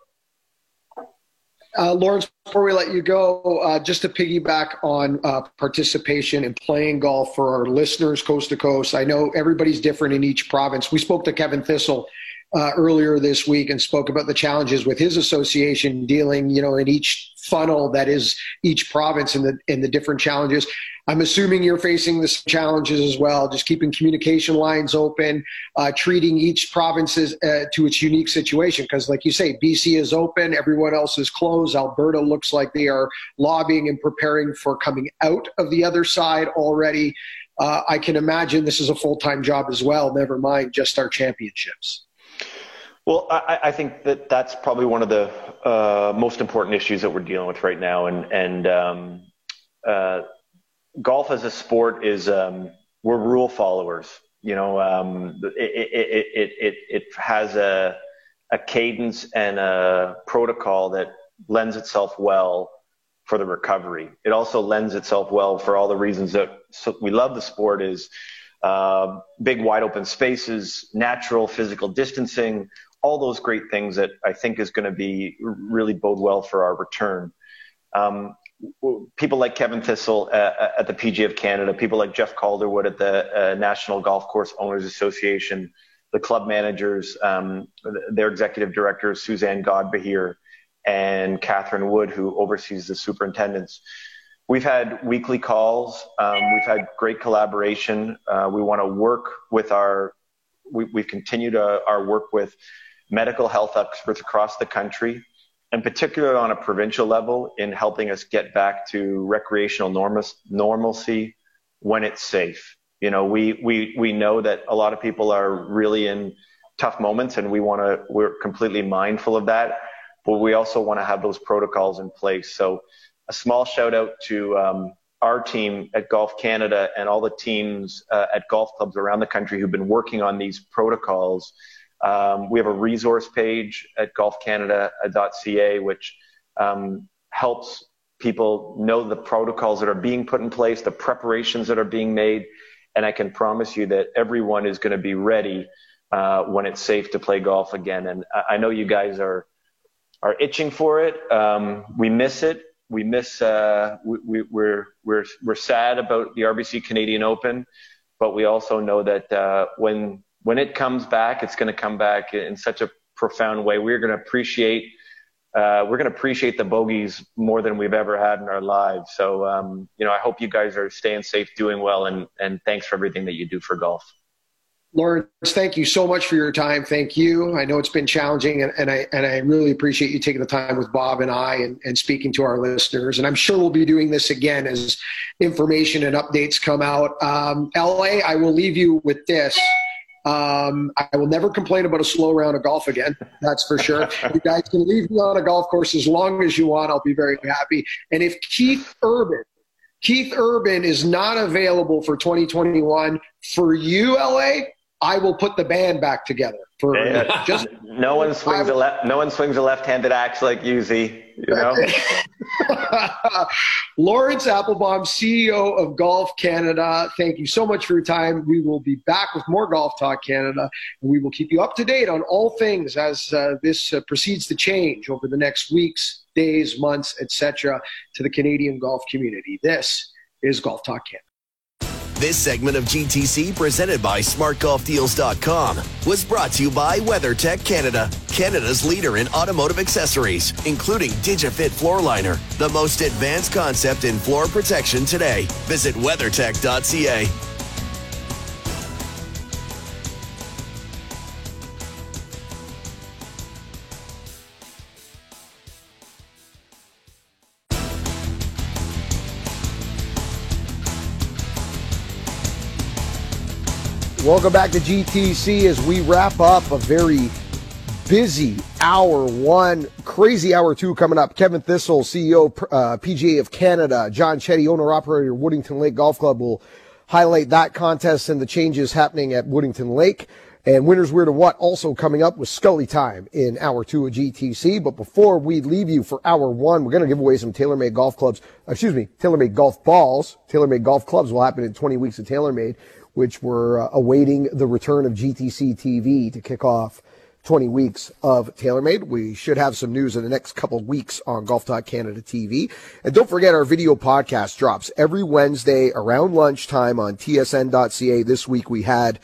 Uh, Laurence, before we let you go, uh, just to piggyback on uh, participation and playing golf for our listeners coast to coast, I know everybody's different in each province. We spoke to Kevin Thistle uh, earlier this week and spoke about the challenges with his association dealing, you know, in each funnel that is each province and the and the different challenges. I'm assuming you're facing the challenges as well, just keeping communication lines open, uh, treating each province uh, to its unique situation. Because, like you say, BC is open, everyone else is closed. Alberta looks like they are lobbying and preparing for coming out of the other side already. Uh, I can imagine this is a full time job as well, never mind just our championships. Well, I, I, think that that's probably one of the uh, most important issues that we're dealing with right now, and and um, uh, golf as a sport is um, we're rule followers. You know, um, it, it, it, it, it has a a cadence and a protocol that lends itself well for the recovery. It also lends itself well for all the reasons that we love the sport is uh, big wide open spaces, natural physical distancing, all those great things that I think is going to be really bode well for our return. Um, people like Kevin Thistle at, at, the PGA of Canada, people like Jeff Calderwood at the uh, National Golf Course Owners Association, the club managers, um, their executive directors, Suzanne Godbehere and Catherine Wood, who oversees the superintendents. We've had weekly calls. Um, we've had great collaboration. Uh, we want to work with our, we, have continued uh, our work with medical health experts across the country, and particularly on a provincial level in helping us get back to recreational normal, normalcy when it's safe. You know, we, we, we know that a lot of people are really in tough moments and we want to, we're completely mindful of that, but we also want to have those protocols in place. So a small shout out to, um, our team at Golf Canada and all the teams uh, at golf clubs around the country who've been working on these protocols um, we have a resource page at golfcanada.ca, which um, helps people know the protocols that are being put in place, the preparations that are being made, and I can promise you that everyone is going to be ready uh, when it's safe to play golf again. And I know you guys are are itching for it. Um, we miss it. We miss. Uh, we, we, we're we're we're sad about the RBC Canadian Open, but we also know that uh, when when it comes back, it's going to come back in such a profound way. We're going to appreciate uh, we're going to appreciate the bogeys more than we've ever had in our lives. So, um, you know, I hope you guys are staying safe, doing well, and and thanks for everything that you do for golf. Laurence, thank you so much for your time. Thank you. I know it's been challenging, and, and I and I really appreciate you taking the time with Bob and I and, and speaking to our listeners. And I'm sure we'll be doing this again as information and updates come out. Um, LA, I will leave you with this. Um, I will never complain about a slow round of golf again. That's for sure. you guys can leave me on a golf course as long as you want. I'll be very happy. And if Keith Urban, Keith Urban is not available for 2021 for you, LA, I will put the band back together. For yeah. just no one swings a left, no one swings a left-handed axe like you, Z. You know. Laurence Applebaum, CEO of Golf Canada. Thank you so much for your time. We will be back with more Golf Talk Canada, and we will keep you up to date on all things as uh, this uh, proceeds to change over the next weeks, days, months, etc. to the Canadian golf community. This is Golf Talk Canada. This segment of GTC, presented by SmartGolfDeals.com, was brought to you by WeatherTech Canada, Canada's leader in automotive accessories, including DigiFit Floor Liner, the most advanced concept in floor protection today. Visit WeatherTech.ca. Welcome back to GTC as we wrap up a very busy hour one, crazy hour two coming up. Kevin Thistle, CEO, uh, PGA of Canada, John Chetty, owner operator, Woodington Lake Golf Club, will highlight that contest and the changes happening at Woodington Lake. And winners where to what also coming up with Scully time in hour two of GTC. But before we leave you for hour one, we're going to give away some TaylorMade golf clubs. Excuse me, TaylorMade golf balls. TaylorMade golf clubs will happen in 20 weeks of TaylorMade which were uh, awaiting the return of GTC TV to kick off 20 weeks of TaylorMade. We should have some news in the next couple weeks on Golf Talk Canada TV. And don't forget our video podcast drops every Wednesday around lunchtime on tsn.ca. This week we had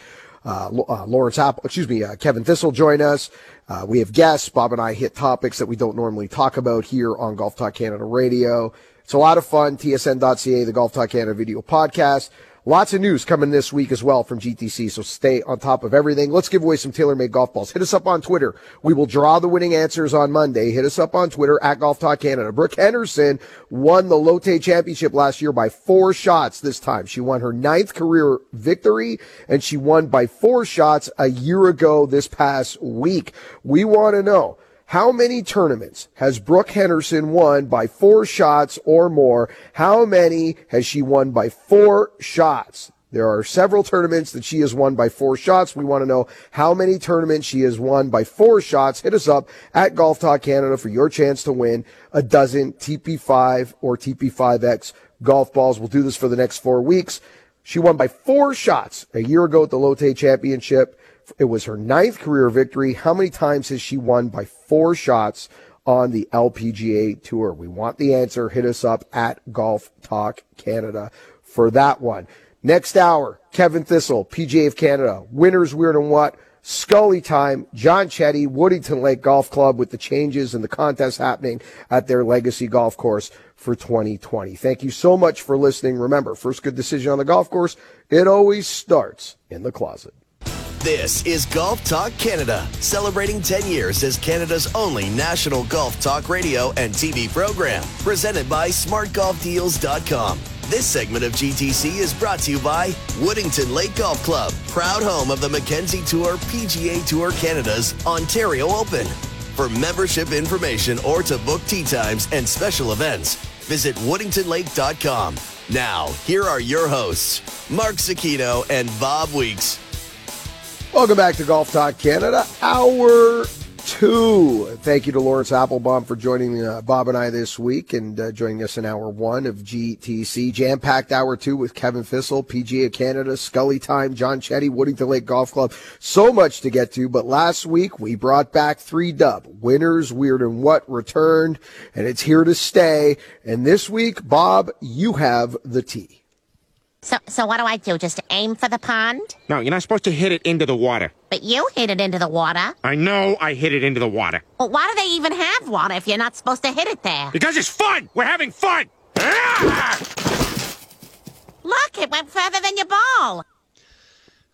uh, uh, Laurence Apple, excuse me, uh, Kevin Thistle join us. Uh, we have guests. Bob and I hit topics that we don't normally talk about here on Golf Talk Canada Radio. It's a lot of fun. TSN.ca, the Golf Talk Canada video podcast. Lots of news coming this week as well from GTC, so stay on top of everything. Let's give away some TaylorMade golf balls. Hit us up on Twitter. We will draw the winning answers on Monday. Hit us up on Twitter at Golf Talk Canada. Brooke Henderson won the Lotte Championship last year by four shots this time. She won her ninth career victory, and she won by four shots a year ago this past week. We want to know how many tournaments has Brooke Henderson won by four shots or more? How many has she won by four shots? There are several tournaments that she has won by four shots. We want to know how many tournaments she has won by four shots. Hit us up at Golf Talk Canada for your chance to win a dozen TP5 or TP5X golf balls. We'll do this for the next four weeks. She won by four shots a year ago at the Lotte Championship. It was her ninth career victory. How many times has she won by four shots on the LPGA Tour? We want the answer. Hit us up at Golf Talk Canada for that one. Next hour, Kevin Thistle, PGA of Canada, winners, weird and what? Scully time, John Chetty, Woodington Lake Golf Club with the changes and the contest happening at their legacy golf course for 2020. Thank you so much for listening. Remember, first good decision on the golf course, it always starts in the closet. This is Golf Talk Canada, celebrating 10 years as Canada's only national golf talk radio and TV program, presented by smartgolfdeals.com. This segment of GTC is brought to you by Woodington Lake Golf Club, proud home of the Mackenzie Tour PGA Tour Canada's Ontario Open. For membership information or to book tee times and special events, visit woodingtonlake.com. Now, here are your hosts, Mark Zecchino and Bob Weeks. Welcome back to Golf Talk Canada, hour two. Thank you to Laurence Applebaum for joining uh, Bob and I this week and uh, joining us in hour one of GTC. Jam packed hour two with Kevin Thistle, PGA of Canada, Scully Time, John Chetty, Woodington Lake Golf Club. So much to get to, but last week we brought back three dub. Winners, Weird and What returned, and it's here to stay. And this week, Bob, you have the tee. So, so what do I do? Just aim for the pond? No, you're not supposed to hit it into the water. But you hit it into the water. I know I hit it into the water. Well, why do they even have water if you're not supposed to hit it there? Because it's fun! We're having fun! Ah! Look, it went further than your ball.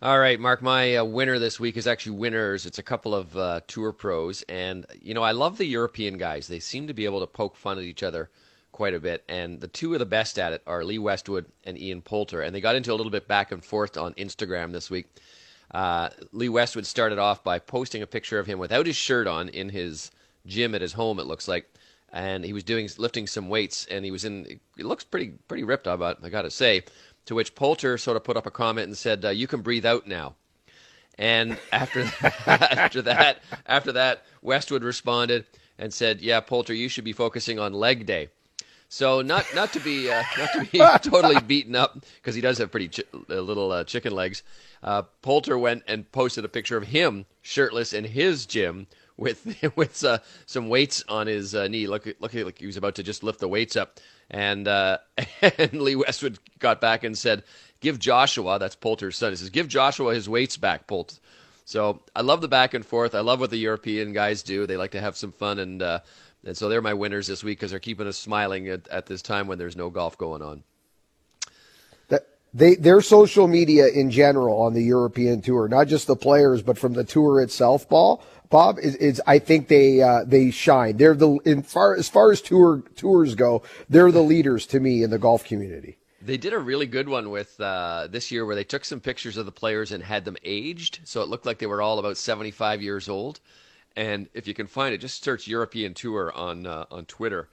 All right, Mark. My uh, winner this week is actually winners. It's a couple of uh, tour pros, and you know I love the European guys. They seem to be able to poke fun at each other quite a bit, and the two of the best at it are Lee Westwood and Ian Poulter, and they got into a little bit back and forth on Instagram this week. Uh, Lee Westwood started off by posting a picture of him without his shirt on in his gym at his home. It looks like, and he was doing lifting some weights, and he was in. It looks pretty pretty ripped up. I got to say. To which Poulter sort of put up a comment and said, uh, "You can breathe out now." And after that, after that, after that, Westwood responded and said, "Yeah, Poulter, you should be focusing on leg day." So not not to be uh, not to be totally beaten up because he does have pretty chi- uh, little uh, chicken legs. Uh, Poulter went and posted a picture of him shirtless in his gym with with uh, some weights on his uh, knee, look looking like he was about to just lift the weights up. And and Lee Westwood got back and said, "Give Joshua, that's Poulter's son. He says, give Joshua his weights back, Poult." So I love the back and forth. I love what the European guys do. They like to have some fun and and so they're my winners this week because they're keeping us smiling at, at this time when there's no golf going on. That they their social media in general on the European tour, not just the players, but from the tour itself. Bob is, is I think they uh, they shine. They're the in far as far as tour tours go, they're the leaders to me in the golf community. They did a really good one with uh, this year where they took some pictures of the players and had them aged, so it looked like they were all about 75 years old. And if you can find it, just search European Tour on uh, on Twitter,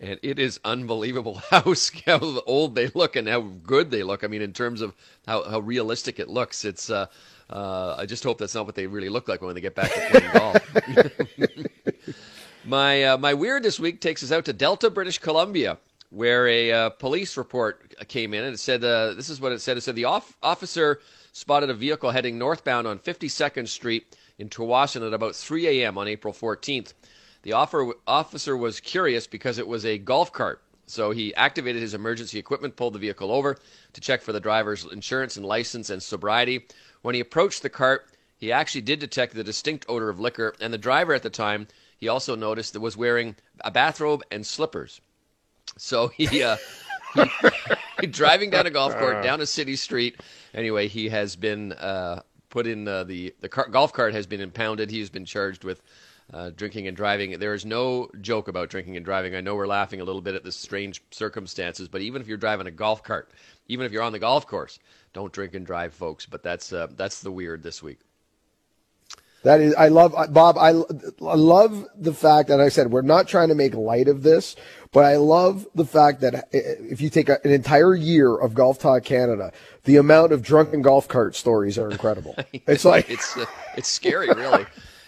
and it is unbelievable how how old they look and how good they look. I mean, in terms of how, how realistic it looks, it's. Uh, uh, I just hope that's not what they really look like when they get back to playing golf. my uh, my weird this week takes us out to Delta, British Columbia, where a uh, police report came in and it said uh, this is what it said. It said the off- officer spotted a vehicle heading northbound on 52nd Street in Tsawwassen at about 3 a.m. on April 14th. The officer was curious because it was a golf cart. So he activated his emergency equipment, pulled the vehicle over to check for the driver's insurance and license and sobriety. When he approached the cart, he actually did detect the distinct odor of liquor, and the driver at the time he also noticed that was wearing a bathrobe and slippers. So he, uh, he driving down a golf court down a city street. Anyway, he has been uh, put in uh, the the car, golf cart has been impounded. He's been charged with uh, drinking and driving. There is no joke about drinking and driving. I know we're laughing a little bit at the strange circumstances, but even if you're driving a golf cart, even if you're on the golf course, don't drink and drive, folks. But that's uh, that's the weird this week. That is, I love Bob. I, I love the fact that I said we're not trying to make light of this, but I love the fact that uh, if you take a, an entire year of Golf Talk Canada, the amount of drunken golf cart stories are incredible. It's like it's uh, it's scary, really.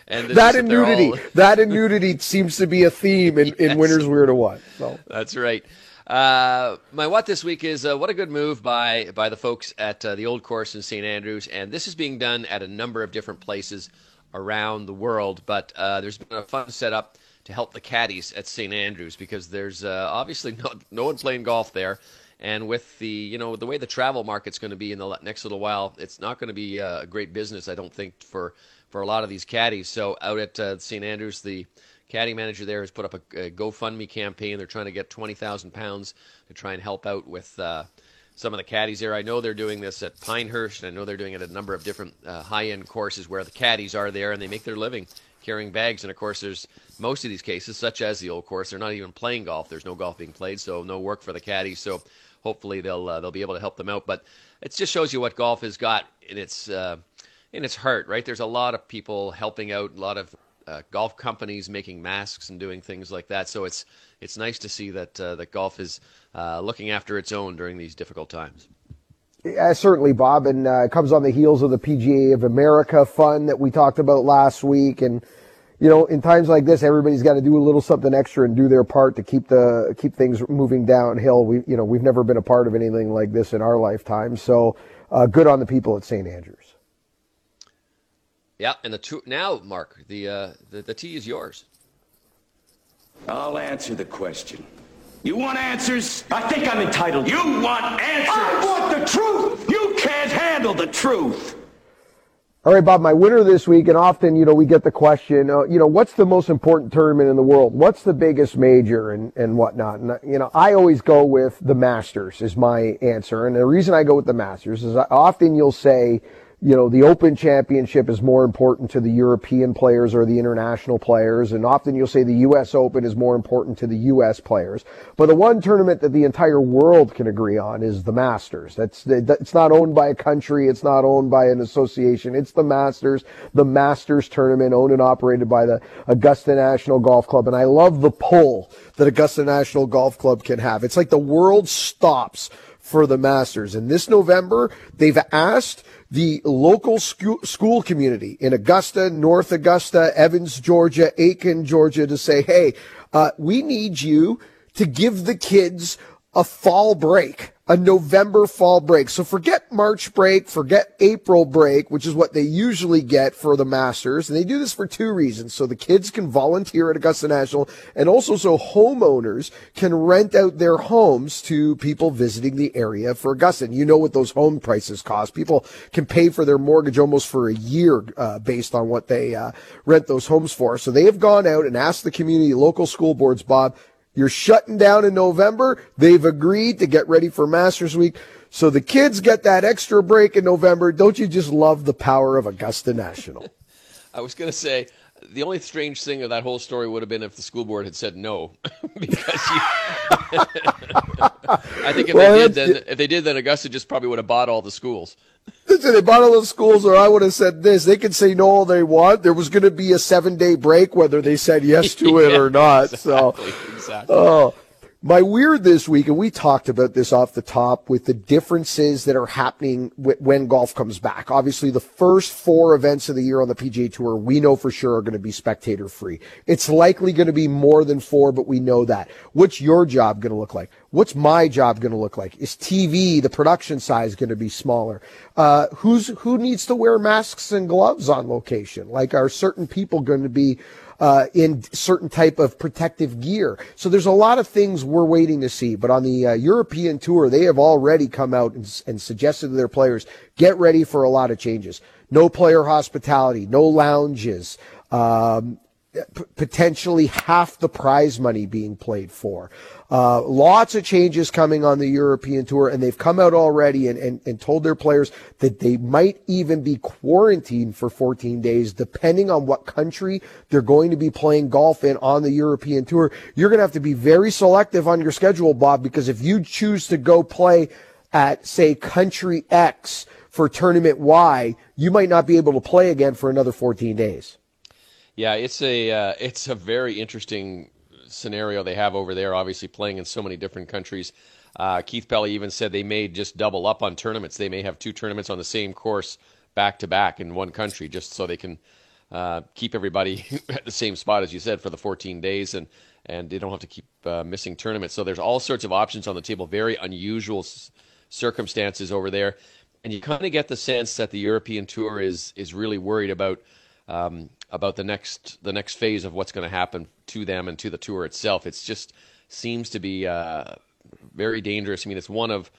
And that and nudity, all... that and nudity seems to be a theme in, yes. in Winter's Weird or What. So. That's right. Uh, my what this week is uh, what a good move by by the folks at uh, the old course in St Andrews, and this is being done at a number of different places around the world. But uh, there's been a fun setup to help the caddies at St Andrews because there's uh, obviously no, no one playing golf there. And with the you know the way the travel market's going to be in the next little while, it's not going to be uh, a great business, I don't think, for for a lot of these caddies. So out at uh, St Andrews, the caddy manager there has put up a, a GoFundMe campaign. They're trying to get twenty thousand pounds to try and help out with uh, some of the caddies there. I know they're doing this at Pinehurst, and I know they're doing it at a number of different uh, high-end courses where the caddies are there and they make their living carrying bags. And of course, there's most of these cases, such as the old course, they're not even playing golf. There's no golf being played, so no work for the caddies. So hopefully they'll uh, they'll be able to help them out. But it just shows you what golf has got in its uh, in its heart, right? There's a lot of people helping out, a lot of uh, golf companies making masks and doing things like that. So it's it's nice to see that uh, that golf is uh, looking after its own during these difficult times. Yeah, certainly, Bob, and uh, it comes on the heels of the PGA of America fund that we talked about last week, and you know, in times like this, everybody's got to do a little something extra and do their part to keep the keep things moving downhill. We, you know, we've never been a part of anything like this in our lifetime, so uh, good on the people at St. Andrews. Yeah, and the two now, Mark, the uh, the, the tee is yours. I'll answer the question. You want answers? I think I'm entitled. You want answers? I want the truth. You can't handle the truth. All right, Bob, my winner this week, and often, you know, we get the question, uh, you know, what's the most important tournament in the world? What's the biggest major and, and whatnot? And, you know, I always go with the Masters is my answer. And the reason I go with the Masters is I, often you'll say, you know, the Open Championship is more important to the European players or the international players, and often you'll say the U.S. Open is more important to the U.S. players. But the one tournament that the entire world can agree on is the Masters. That's it's not owned by a country, it's not owned by an association. It's the Masters, the Masters tournament, owned and operated by the Augusta National Golf Club. And I love the pull that Augusta National Golf Club can have. It's like the world stops for the Masters. And this November, they've asked the local school, community in Augusta, North Augusta, Evans, Georgia, Aiken, Georgia to say, hey, uh, we need you to give the kids a fall break a November fall break. So forget March break, forget April break, which is what they usually get for the Masters. And they do this for two reasons. So the kids can volunteer at Augusta National and also so homeowners can rent out their homes to people visiting the area for Augusta. And you know what those home prices cost. People can pay for their mortgage almost for a year, uh, based on what they, uh, rent those homes for. So they have gone out and asked the community, local school boards, Bob, you're shutting down in November. They've agreed to get ready for Masters Week. So the kids get that extra break in November. Don't you just love the power of Augusta National? I was going to say, the only strange thing of that whole story would have been if the school board had said no, because you, I think if well, they did, then if they did, then Augusta just probably would have bought all the schools. Listen, they bought all the schools, or I would have said this. They can say no all they want. There was going to be a seven day break, whether they said yes to it yeah, or not. Exactly, so, exactly. Oh, my weird this week, and we talked about this off the top with the differences that are happening when golf comes back. Obviously, the first four events of the year on the PGA Tour, we know for sure are going to be spectator free. It's likely going to be more than four, but we know that. What's your job going to look like? What's my job going to look like? Is TV, the production size going to be smaller? Uh, who's, who needs to wear masks and gloves on location? Like, are certain people going to be uh, in certain type of protective gear. So there's a lot of things we're waiting to see. But on the uh, European tour, they have already come out and, and suggested to their players, get ready for a lot of changes. No player hospitality, no lounges, um, potentially half the prize money being played for. Uh, lots of changes coming on the European tour, and they've come out already and, and, and told their players that they might even be quarantined for 14 days, depending on what country they're going to be playing golf in on the European tour. You're going to have to be very selective on your schedule, Bob, because if you choose to go play at, say, country X for tournament Y, you might not be able to play again for another 14 days. Yeah, it's a uh, it's a very interesting scenario they have over there, obviously playing in so many different countries. Uh, Keith Pelley even said they may just double up on tournaments. They may have two tournaments on the same course back to back in one country just so they can uh, keep everybody at the same spot, as you said, for the 14 days and, and they don't have to keep uh, missing tournaments. So there's all sorts of options on the table, very unusual s- circumstances over there. And you kind of get the sense that the European Tour is, is really worried about um, about the next the next phase of what's going to happen to them and to the tour itself. It's just seems to be uh, very dangerous. I mean, it's one of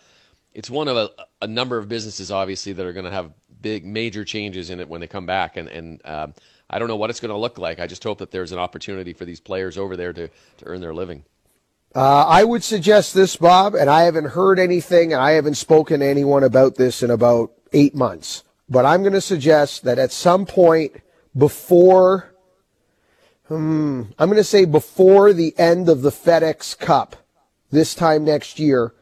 it's one of a, a number of businesses, obviously, that are going to have big, major changes in it when they come back. And, and uh, I don't know what it's going to look like. I just hope that there's an opportunity for these players over there to, to earn their living. Uh, I would suggest this, Bob, and I haven't heard anything, and I haven't spoken to anyone about this in about eight months. But I'm going to suggest that at some point before, hmm, I'm going to say before the end of the FedEx Cup this time next year,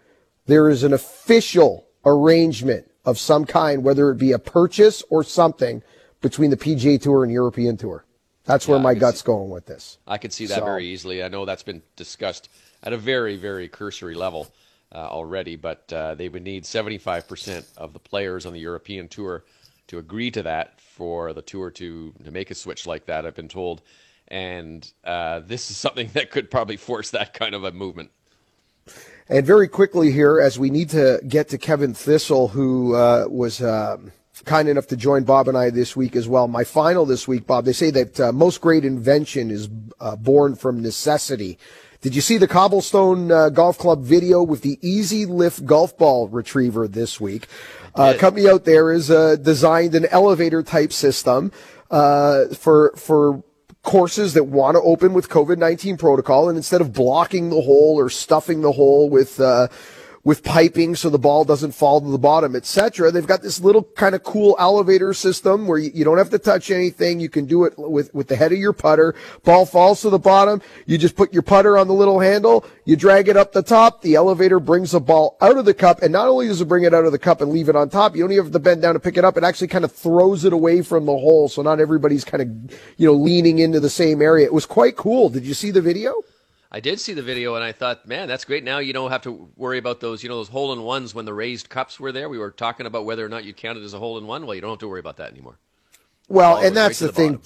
there is an official arrangement of some kind, whether it be a purchase or something between the PGA Tour and European Tour. That's where Yeah, my gut's see- going with this. I could see that So- very easily. I know that's been discussed at a very, very cursory level uh, already, but uh, they would need 75% of the players on the European Tour to agree to that for the tour to, to make a switch like that, I've been told. And uh, this is something that could probably force that kind of a movement. And very quickly here, as we need to get to Kevin Thistle, who uh, was um, kind enough to join Bob and I this week as well. My final this week, Bob, they say that uh, most great invention is uh, born from necessity. Did you see the Cobblestone uh, Golf Club video with the Easy Lift golf ball retriever this week? Uh, company out there has uh, designed an elevator type system uh, for for courses that want to open with COVID 19 protocol. And instead of blocking the hole or stuffing the hole with, uh, with piping so the ball doesn't fall to the bottom, etc. They've got this little kind of cool elevator system where you, you don't have to touch anything. You can do it with, with the head of your putter. Ball falls to the bottom. You just put your putter on the little handle. You drag it up the top. The elevator brings the ball out of the cup. And not only does it bring it out of the cup and leave it on top, you don't even have to bend down to pick it up. It actually kind of throws it away from the hole. So not everybody's kind of, you know, leaning into the same area. It was quite cool. Did you see the video? I did see the video and I thought, man, that's great. Now you don't have to worry about those, you know, those hole in ones when the raised cups were there. We were talking about whether or not you counted as a hole in one. Well, you don't have to worry about that anymore. Well, and goes right that's the, the thing.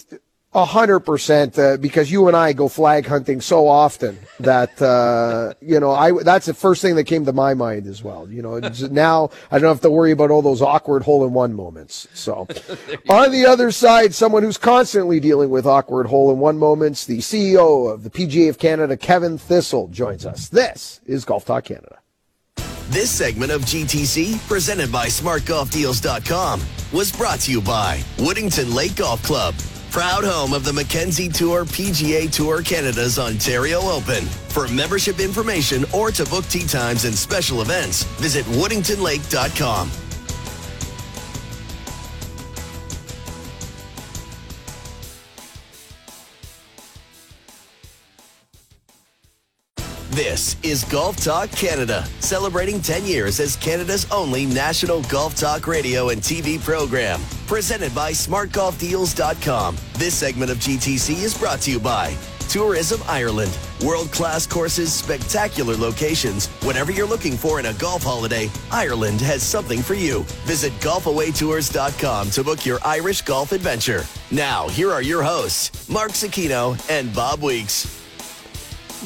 A hundred percent, uh, because you and I go flag hunting so often that uh, you know I that's the first thing that came to my mind as well. You know, now I don't have to worry about all those awkward hole in one moments. So, on the other side, someone who's constantly dealing with awkward hole in one moments, the CEO of the PGA of Canada, Kevin Thistle, joins us. This is Golf Talk Canada. This segment of GTC, presented by SmartGolfDeals.com, was brought to you by Woodington Lake Golf Club, proud home of the Mackenzie Tour PGA Tour Canada's Ontario Open. For membership information or to book tee times and special events, visit WoodingtonLake.com. This is Golf Talk Canada, celebrating 10 years as Canada's only national golf talk radio and TV program. Presented by SmartGolfDeals.com. This segment of GTC is brought to you by Tourism Ireland. World class courses, spectacular locations. Whatever you're looking for in a golf holiday, Ireland has something for you. Visit GolfAwayTours.com to book your Irish golf adventure. Now, here are your hosts, Mark Zecchino and Bob Weeks.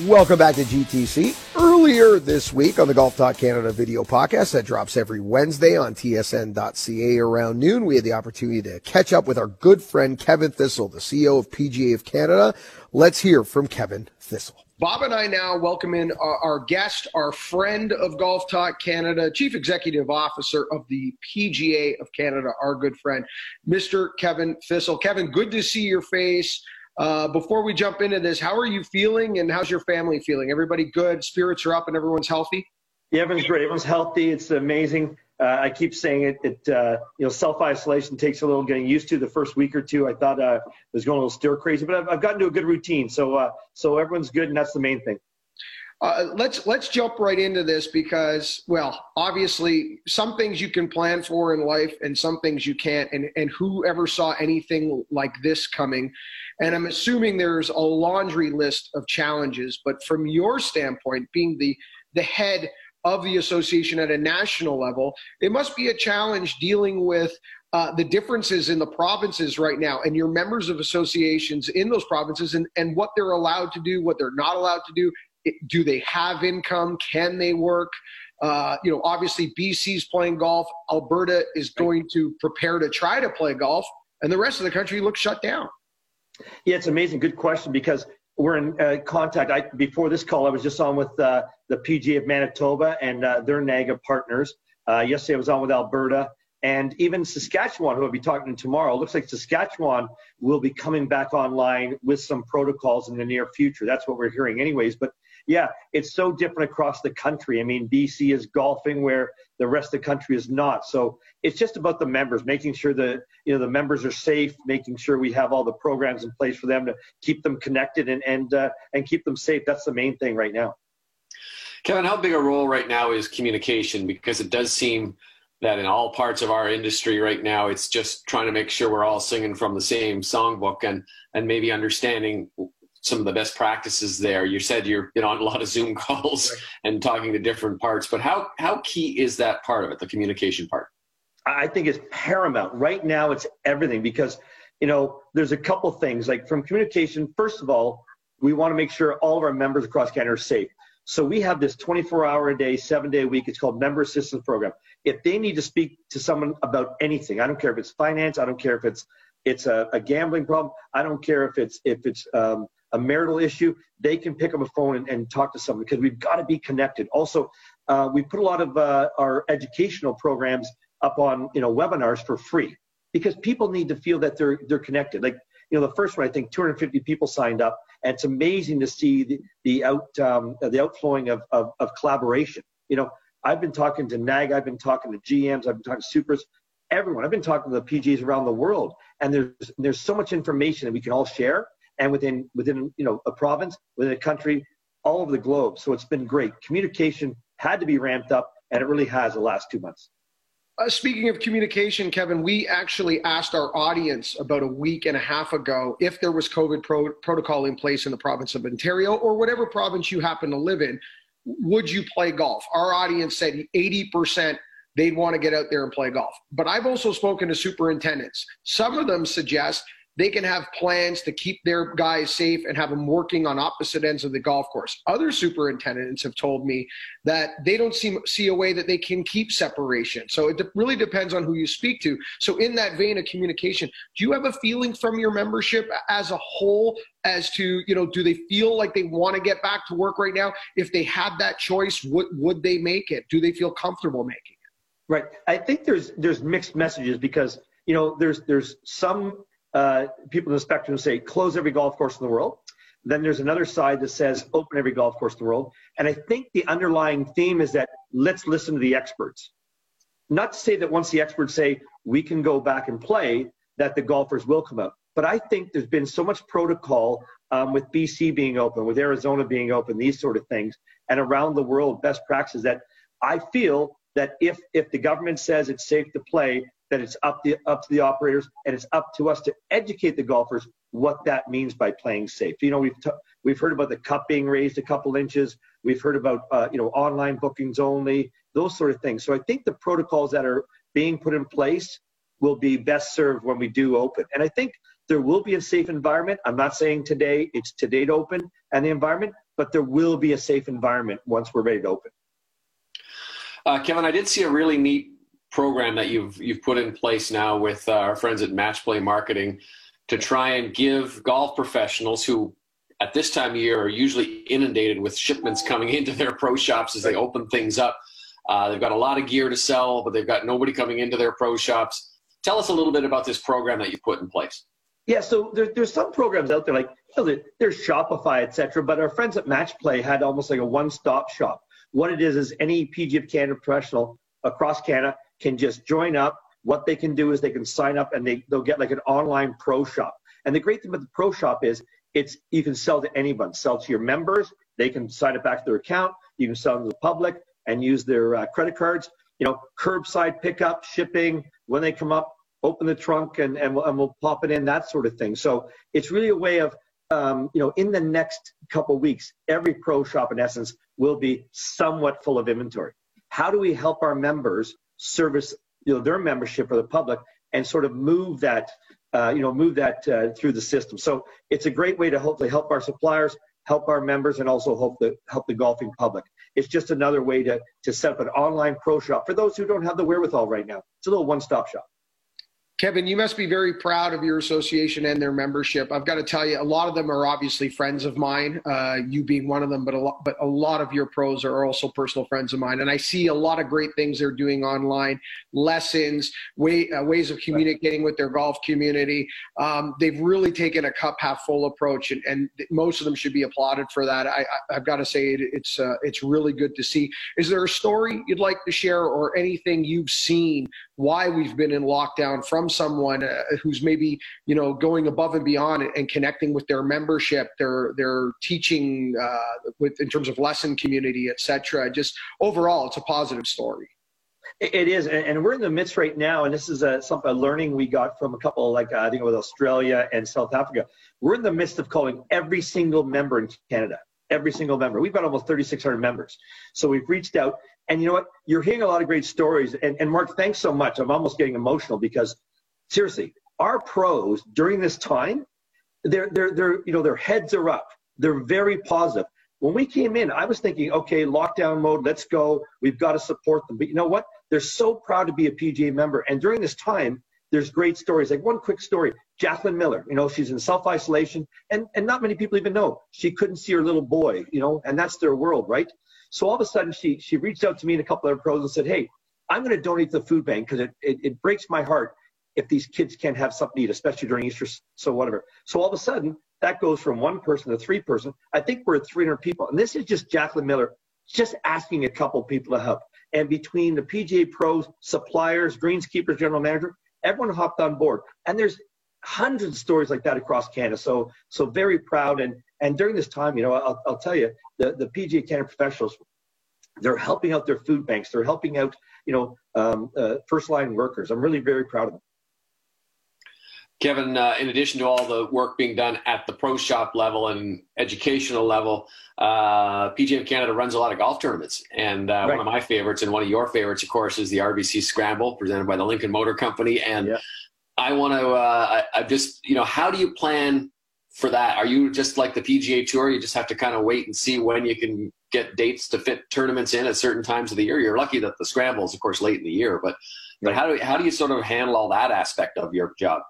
Welcome back to GTC. Earlier this week on the Golf Talk Canada video podcast that drops every Wednesday on tsn.ca around noon, we had the opportunity to catch up with our good friend Kevin Thistle, the CEO of PGA of Canada. Let's hear from Kevin Thistle. Bob and I now welcome in our, guest, our friend of Golf Talk Canada, Chief Executive Officer of the PGA of Canada, our good friend, Mr. Kevin Thistle. Kevin, good to see your face. Uh, before we jump into this, how are you feeling and how's your family feeling? Everybody good? Spirits are up and everyone's healthy? Yeah, everyone's great. Everyone's healthy. It's amazing. Uh, I keep saying it. It uh, you know, self isolation takes a little getting used to. The first week or two, I thought uh, it was going a little stir crazy, but I've, I've gotten to a good routine. So uh, so everyone's good, and that's the main thing. Uh, let's let's jump right into this because, well, obviously, some things you can plan for in life, and some things you can't. And and whoever saw anything like this coming? And I'm assuming there's a laundry list of challenges. But from your standpoint, being the the head of the association at a national level, it must be a challenge dealing with uh, the differences in the provinces right now and your members of associations in those provinces and, and what they're allowed to do, what they're not allowed to do. It, do they have income? Can they work? Uh, you know, obviously BC's playing golf. Alberta is going to prepare to try to play golf, and the rest of the country looks shut down. Yeah, it's amazing. Good question because we're in uh, contact. I, before this call, I was just on with uh, the PGA of Manitoba and uh, their NAGA partners. Uh, yesterday, I was on with Alberta and even Saskatchewan, who I'll be talking to tomorrow. It looks like Saskatchewan will be coming back online with some protocols in the near future. That's what we're hearing, anyways. But yeah, it's so different across the country. I mean, BC is golfing where the rest of the country is not. So it's just about the members, making sure that you know the members are safe, making sure we have all the programs in place for them to keep them connected and and uh, and keep them safe. That's the main thing right now. Kevin, how big a role right now is communication? Because it does seem that in all parts of our industry right now, it's just trying to make sure we're all singing from the same songbook and and maybe understanding some of the best practices there. You said you're you know, on a lot of Zoom calls right. and talking to different parts, but how how key is that part of it, the communication part? I think it's paramount. Right now, it's everything because you know there's a couple things like from communication. First of all, we want to make sure all of our members across Canada are safe. So we have this 24 hour a day, seven day a week. It's called Member Assistance Program. If they need to speak to someone about anything, I don't care if it's finance, I don't care if it's it's a, a gambling problem, I don't care if it's if it's um, a marital issue, they can pick up a phone and, and talk to someone because we've got to be connected. Also, uh, we put a lot of uh, our educational programs up on you know webinars for free because people need to feel that they're they're connected. Like you know, the first one I think 250 people signed up, and it's amazing to see the the out um, the outflowing of, of of collaboration. You know, I've been talking to NAG, I've been talking to GMs, I've been talking to supers, everyone. I've been talking to the PGs around the world, and there's there's so much information that we can all share and within within you know a province, within a country, all over the globe. So it's been great. Communication had to be ramped up, and it really has the last two months. Uh, speaking of communication, Kevin, we actually asked our audience about a week and a half ago if there was COVID pro- protocol in place in the province of Ontario or whatever province you happen to live in. Would you play golf? Our audience said 80% they'd want to get out there and play golf. But I've also spoken to superintendents. Some of them suggest they can have plans to keep their guys safe and have them working on opposite ends of the golf course. Other superintendents have told me that they don't see, see a way that they can keep separation. So it de- really depends on who you speak to. So, in that vein of communication, do you have a feeling from your membership as a whole as to, you know, do they feel like they want to get back to work right now? If they had that choice, would, would they make it? Do they feel comfortable making it? Right. I think there's there's mixed messages because you know there's there's some uh, people in the spectrum say close every golf course in the world. Then there's another side that says open every golf course in the world. And I think the underlying theme is that let's listen to the experts. Not to say that once the experts say we can go back and play, that the golfers will come out. But I think there's been so much protocol um, with BC being open, with Arizona being open, these sort of things, and around the world best practices that I feel that if if the government says it's safe to play, that it's up the up to the operators and it's up to us to educate the golfers what that means by playing safe. You know, we've t- we've heard about the cup being raised a couple inches. We've heard about uh, you know online bookings only, those sort of things. So I think the protocols that are being put in place will be best served when we do open. And I think there will be a safe environment. I'm not saying today it's today to open and the environment, but there will be a safe environment once we're ready to open. Uh, Kevin, I did see a really neat program that you've you've put in place now with uh, our friends at Match Play Marketing to try and give golf professionals who at this time of year are usually inundated with shipments coming into their pro shops as they open things up. Uh, they've got a lot of gear to sell, but they've got nobody coming into their pro shops. Tell us a little bit about this program that you put in place. Yeah, so there, there's some programs out there like you know, there's Shopify, etc. But our friends at Match Play had almost like a one-stop shop. What it is is any PGA of Canada professional across Canada can just join up. What they can do is they can sign up and they, they'll get like an online pro shop. And the great thing about the pro shop is it's you can sell to anyone, sell to your members. They can sign it back to their account. You can sell to the public and use their uh, credit cards. You know, curbside pickup, shipping. When they come up, open the trunk and and we'll, and we'll pop it in. That sort of thing. So it's really a way of um, you know, in the next couple weeks, every pro shop in essence will be somewhat full of inventory. How do we help our members service you know their membership or the public and sort of move that uh, you know move that uh, through the system. So it's a great way to hopefully help our suppliers, help our members, and also help the help the golfing public. It's just another way to to set up an online pro shop for those who don't have the wherewithal right now. It's a little one-stop shop. Kevin, you must be very proud of your association and their membership. I've got to tell you, a lot of them are obviously friends of mine, uh, you being one of them, but a lot, but a lot of your pros are also personal friends of mine. And I see a lot of great things they're doing online, lessons, way, uh, ways of communicating with their golf community. Um, they've really taken a cup half full approach, and, and most of them should be applauded for that. I, have got to say, it, it's uh, it's really good to see. Is there a story you'd like to share, or anything you've seen why we've been in lockdown from someone uh, who's maybe you know going above and beyond and connecting with their membership their their teaching uh, with in terms of lesson community etc just overall it's a positive story it is, and we're in the midst right now, and this is a, some, a learning we got from a couple, like I think it was Australia and South Africa. We're in the midst of calling every single member in Canada, every single member. We've got almost 3,600 members, so we've reached out, and you know what? You're hearing a lot of great stories. And, and Mark, thanks so much. I'm almost getting emotional because seriously, our pros during this time, they're, they're, they're, you know, their heads are up. They're very positive. When we came in, I was thinking, okay, lockdown mode, let's go. We've got to support them. But you know what? They're so proud to be a PGA member. And during this time, there's great stories. Like one quick story, Jacqueline Miller, you know, she's in self-isolation and, and not many people even know she couldn't see her little boy, you know, and that's their world, right? So all of a sudden, she she reached out to me and a couple of other pros and said, "Hey, I'm going to donate to the food bank because it, it, it breaks my heart if these kids can't have something to eat, especially during Easter, so whatever." So all of a sudden, that goes from one person to three person. I think we're at 300 people, and this is just Jacqueline Miller just asking a couple people to help. And between the PGA pros, suppliers, greenskeepers, general manager, everyone hopped on board. And there's hundreds of stories like that across Canada. So so very proud. And and during this time, you know, I'll, I'll tell you, the, the PGA Canada professionals, they're helping out their food banks. They're helping out, you know, um, uh, first line workers. I'm really very proud of them. Kevin, uh, in addition to all the work being done at the pro shop level and educational level, uh, PGA of Canada runs a lot of golf tournaments. And uh, right. one of my favorites and one of your favorites, of course, is the RBC Scramble presented by the Lincoln Motor Company. And yeah. I want to, uh, I, I just, you know, how do you plan for that? Are you just like the PGA Tour? You just have to kind of wait and see when you can get dates to fit tournaments in at certain times of the year. You're lucky that the scramble is, of course, late in the year, but but how do how do you sort of handle all that aspect of your job?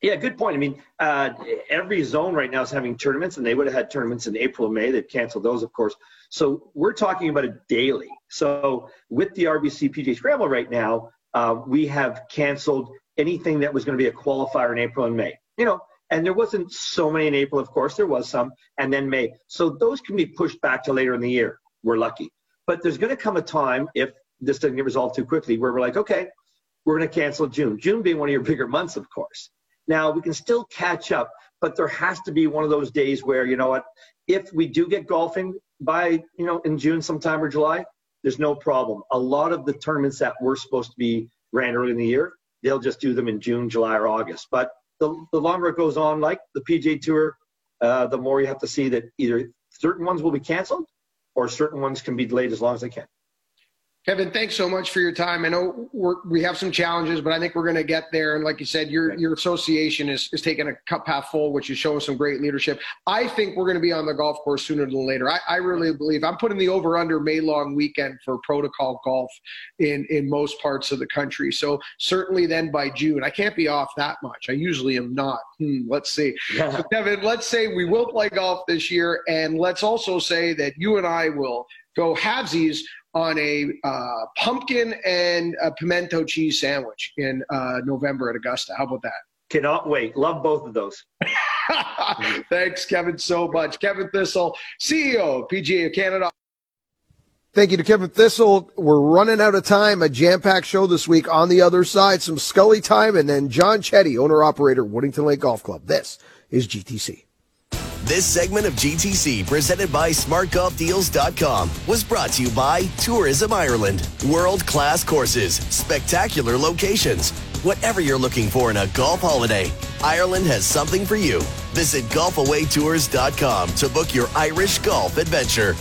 Yeah, good point. I mean, uh, every zone right now is having tournaments, and they would have had tournaments in April and May. They've canceled those, of course. So we're talking about it daily. So with the RBC PGA Scramble right now, uh, we have canceled anything that was going to be a qualifier in April and May. You know, and there wasn't so many in April, of course, there was some, and then May. So those can be pushed back to later in the year. We're lucky. But there's going to come a time, if this doesn't get resolved too quickly, where we're like, okay, we're going to cancel June. June being one of your bigger months, of course. Now, we can still catch up, but there has to be one of those days where, you know what, if we do get golfing by, you know, in June sometime or July, there's no problem. A lot of the tournaments that were supposed to be ran early in the year, they'll just do them in June, July, or August. But the, the longer it goes on, like the PGA Tour, uh, the more you have to see that either certain ones will be canceled or certain ones can be delayed as long as they can. Kevin, thanks so much for your time. I know we're, we have some challenges, but I think we're going to get there. And like you said, your your association is, is taking a cup half full, which is showing some great leadership. I think we're going to be on the golf course sooner than later. I, I really believe I'm putting the over under May long weekend for protocol golf in in most parts of the country. So certainly then by June, I can't be off that much. I usually am not. Hmm, let's see. Yeah. So Kevin, let's say we will play golf this year, and let's also say that you and I will go halvesies on a uh, pumpkin and a pimento cheese sandwich in uh, November at Augusta. How about that? Cannot wait. Love both of those. Thanks, Kevin, so much. Kevin Thistle, CEO of PGA of Canada. Thank you to Kevin Thistle. We're running out of time. A jam-packed show this week. On the other side, some Scully time, and then John Chetty, owner-operator, Woodington Lake Golf Club. This is GTC. This segment of GTC, presented by SmartGolfDeals.com, was brought to you by Tourism Ireland. World class courses, spectacular locations. Whatever you're looking for in a golf holiday, Ireland has something for you. Visit GolfAwayTours.com to book your Irish golf adventure.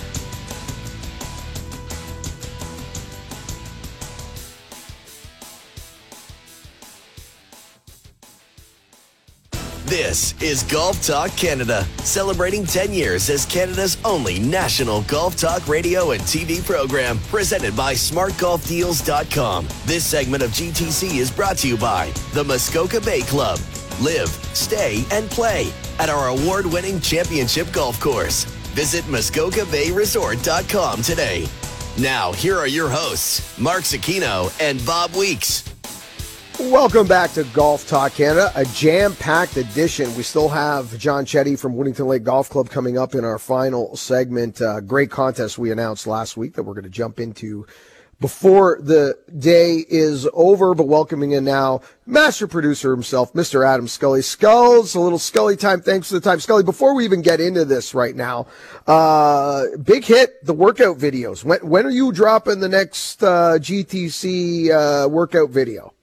This is Golf Talk Canada, celebrating 10 years as Canada's only national golf talk radio and TV program, presented by SmartGolfDeals.com. This segment of GTC is brought to you by the Muskoka Bay Club. Live, stay, and play at our award-winning championship golf course. Visit MuskokaBayResort.com today. Now, here are your hosts, Mark Zecchino and Bob Weeks. Welcome back to Golf Talk Canada, a jam-packed edition. We still have John Chetty from Woodington Lake Golf Club coming up in our final segment. Uh, great contest we announced last week that we're going to jump into before the day is over, but welcoming in now master producer himself, Mr. Adam Scully. Skulls, a little Scully time. Thanks for the time. Scully, before we even get into this right now, uh, big hit, the workout videos. When, when are you dropping the next, uh, GTC, uh, workout video?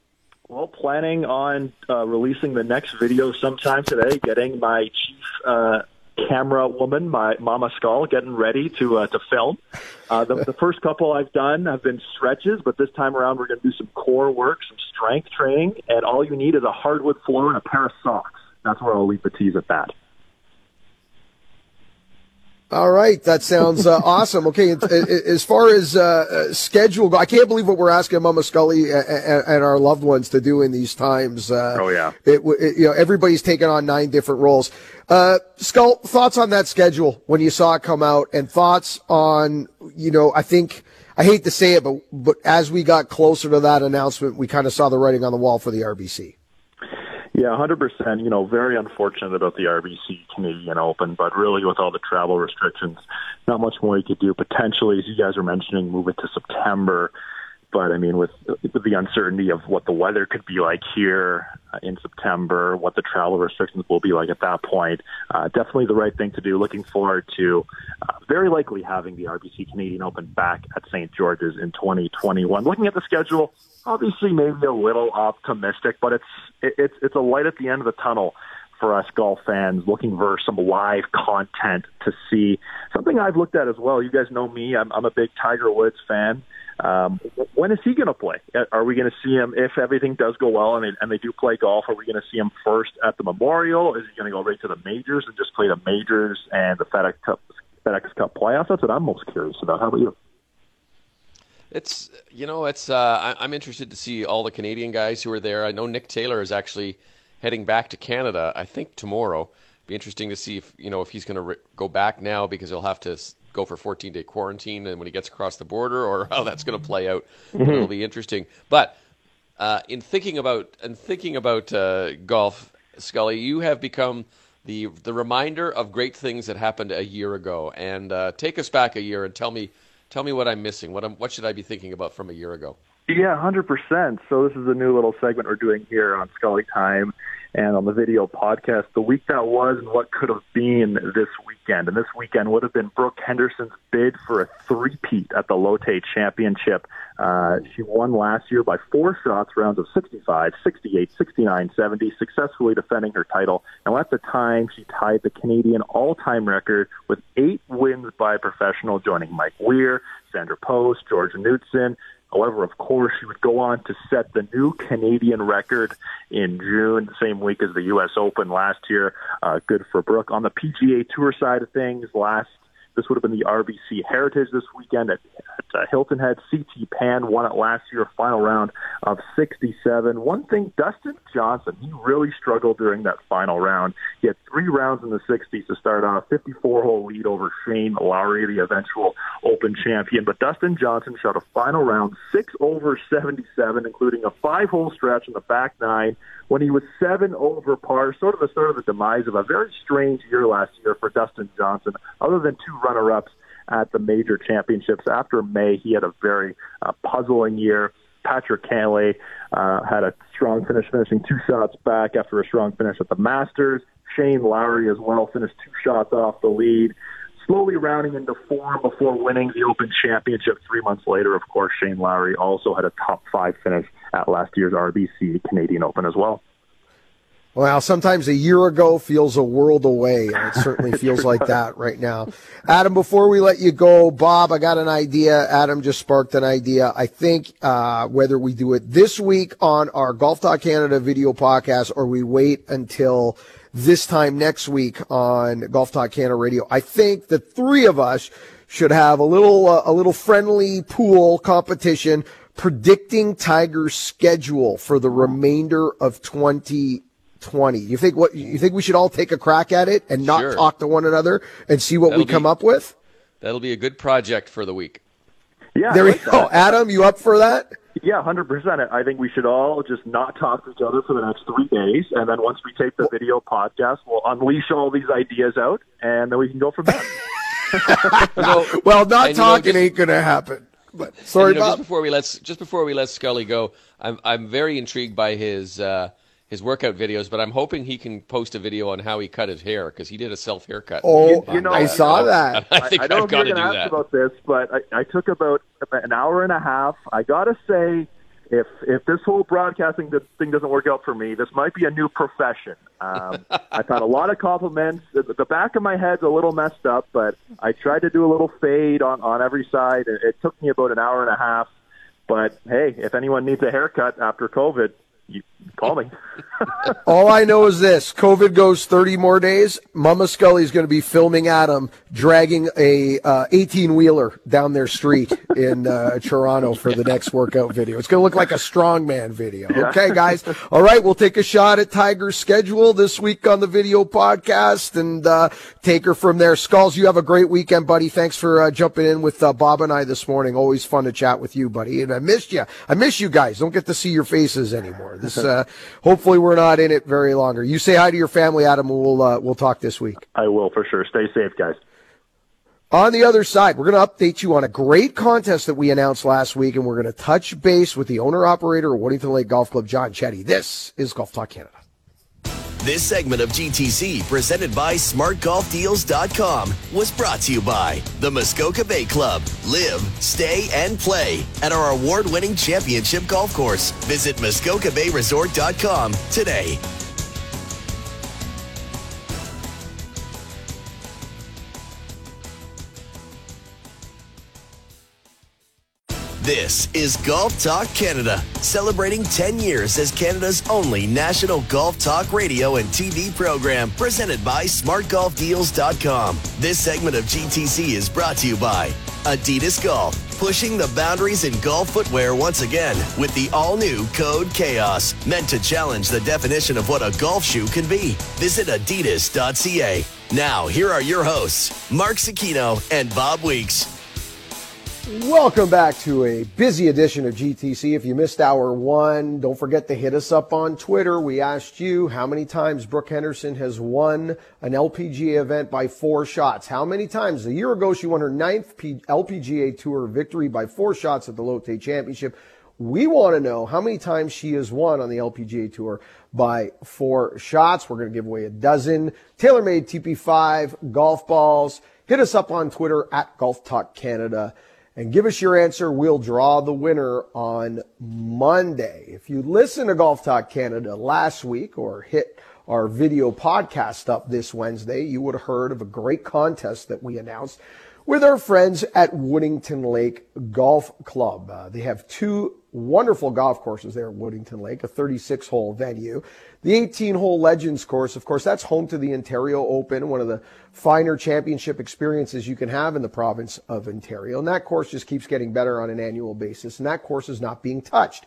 Well, planning on uh, releasing the next video sometime today, getting my chief, uh, camera woman, my Mama Skull, getting ready to uh, to film. Uh, the, the first couple I've done have been stretches, but this time around we're going to do some core work, some strength training, and all you need is a hardwood floor and a pair of socks. That's where I'll leave the tease at that. All right, that sounds uh, awesome. Okay, as far as uh, schedule, I can't believe what we're asking Mama Scully and, and our loved ones to do in these times. Uh, oh yeah, it, it, you know everybody's taking on nine different roles. Uh, Skull, thoughts on that schedule when you saw it come out, and thoughts on you know I think I hate to say it, but but as we got closer to that announcement, we kind of saw the writing on the wall for the RBC. Yeah, 100%. You know, very unfortunate about the RBC Canadian Open, but really with all the travel restrictions, not much more you could do. Potentially, as you guys are mentioning, move it to September. But I mean, with, with the uncertainty of what the weather could be like here uh, in September, what the travel restrictions will be like at that point, uh, definitely the right thing to do. Looking forward to uh, very likely having the RBC Canadian Open back at St. George's in 2021. Looking at the schedule, obviously maybe a little optimistic, but it's it, it's it's a light at the end of the tunnel for us golf fans looking for some live content to see. Something I've looked at as well. You guys know me; I'm, I'm a big Tiger Woods fan. Um, when is he going to play? Are we going to see him if everything does go well and they, and they do play golf? Are we going to see him first at the Memorial? Is he going to go right to the majors and just play the majors and the FedEx Cup FedEx Cup playoffs? That's what I'm most curious about. How about you? It's you know it's uh, I, am interested to see all the Canadian guys who are there. I know Nick Taylor is actually heading back to Canada. I think tomorrow. Be interesting to see if you know if he's going to re- go back now because he'll have to go for 14 day quarantine and when he gets across the border or how that's going to play out. Mm-hmm. It'll be interesting. But uh, in thinking about and thinking about uh, golf, Scully, you have become the the reminder of great things that happened a year ago. And uh, take us back a year and tell me Tell me what I'm missing. What I'm, what should I be thinking about from a year ago? Yeah, hundred percent. So this is a new little segment we're doing here on Scully Time and on the video podcast. The week that was and what could have been this weekend. And this weekend would have been Brooke Henderson's bid for a three-peat at the Lotte Championship. Uh, she won last year by four shots, rounds of 65, 68, 69, 70, successfully defending her title. Now, at the time, she tied the Canadian all-time record with eight wins by a professional, joining Mike Weir, Sandra Post, George Knudson, However, of course, she would go on to set the new Canadian record in June, the same week as the U.S. Open last year. Uh, good for Brooke. On the PGA Tour side of things, last this would have been the RBC Heritage this weekend at, at uh, Hilton Head. CT Pan won it last year, final round of 67. One thing, Dustin Johnson, he really struggled during that final round. He had three rounds in the 60s to start off, 54-hole lead over Shane Lowry, the eventual Open champion. But Dustin Johnson shot a final round, six over 77, including a five-hole stretch in the back nine when he was seven over par, sort of the start of the demise of a very strange year last year for Dustin Johnson. Other than two runner-ups at the major championships after May, he had a very uh, puzzling year. Patrick Cantlay uh, had a strong finish, finishing two shots back after a strong finish at the Masters. Shane Lowry as well finished two shots off the lead slowly rounding into form before winning the Open Championship three months later. Of course, Shane Lowry also had a top five finish at last year's RBC Canadian Open as well. Well, sometimes a year ago feels a world away, and it certainly feels like that right now. Adam, before we let you go, Bob, I got an idea. Adam just sparked an idea. I think uh, whether we do it this week on our Golf Talk Canada video podcast or we wait until this time next week on Golf Talk Canada Radio. I think the three of us should have a little uh, a little friendly pool competition predicting Tiger's schedule for the remainder of 2020. You think what you think we should all take a crack at it and not Sure. talk to one another and see what That'll we come be- up with? That'll be a good project for the week. Yeah, There I we go. that. Adam, you up for that? Yeah, hundred percent. I think we should all just not talk to each other for the next three days, and then once we tape the video podcast, we'll unleash all these ideas out, and then we can go from there. Well, not And, you know, talking just- ain't going to happen. But And, sorry, you know, Bob. just before we let just before we let Scully go, I'm I'm very intrigued by his uh, his workout videos, but I'm hoping he can post a video on how he cut his hair because he did a self haircut. Oh, you know, I saw that. I think I don't know I've got you're to going do to ask that. about this, but I, I took about an hour and a half. I got to say, if if this whole broadcasting thing doesn't work out for me, this might be a new profession. Um, I've had a lot of compliments. The, the back of my head's a little messed up, but I tried to do a little fade on on every side. It, it took me about an hour and a half. But hey, if anyone needs a haircut after COVID, you call me. All I know is this: COVID goes 30 more days. Mama Scully is going to be filming Adam dragging a 18 wheeler down their street in uh, Toronto for the next workout video. It's going to look like a strongman video. Okay, guys. All right, we'll take a shot at Tiger's schedule this week on the video podcast and uh, take her from there. Skulls, you have a great weekend, buddy. Thanks for uh, jumping in with uh, Bob and I this morning. Always fun to chat with you, buddy. And I missed you. I miss you guys. Don't get to see your faces anymore. This, uh, hopefully, we're not in it very longer. You say hi to your family, Adam, and we'll uh, we'll talk this week. I will for sure. Stay safe, guys. On the other side, we're going to update you on a great contest that we announced last week, and we're going to touch base with the owner operator of Woodington Lake Golf Club, John Chetty. This is Golf Talk Canada. This segment of GTC, presented by SmartGolfDeals.com, was brought to you by the Muskoka Bay Club. Live, stay, and play at our award-winning championship golf course. Visit MuskokaBayResort.com today. This is Golf Talk Canada, celebrating 10 years as Canada's only national golf talk radio and TV program, presented by SmartGolfDeals.com. This segment of GTC is brought to you by Adidas Golf, pushing the boundaries in golf footwear once again with the all-new Code Chaos, meant to challenge the definition of what a golf shoe can be. Visit adidas.ca. Now, here are your hosts, Mark Zecchino and Bob Weeks. Welcome back to a busy edition of GTC. If you missed hour one, don't forget to hit us up on Twitter. We asked you how many times Brooke Henderson has won an LPGA event by four shots. How many times? A year ago, she won her ninth LPGA Tour victory by four shots at the Lotte Championship. We want to know how many times she has won on the LPGA Tour by four shots. We're going to give away a dozen TaylorMade TP5 golf balls. Hit us up on Twitter at Golf Talk Canada and give us your answer. We'll draw the winner on Monday. If you listen to Golf Talk Canada last week or hit our video podcast up this Wednesday, you would have heard of a great contest that we announced with our friends at Woodington Lake Golf Club. Uh, they have two wonderful golf courses there at Woodington Lake, a 36 hole venue. The 18 hole Legends course, of course, that's home to the Ontario Open, one of the finer championship experiences you can have in the province of Ontario. And that course just keeps getting better on an annual basis, and that course is not being touched.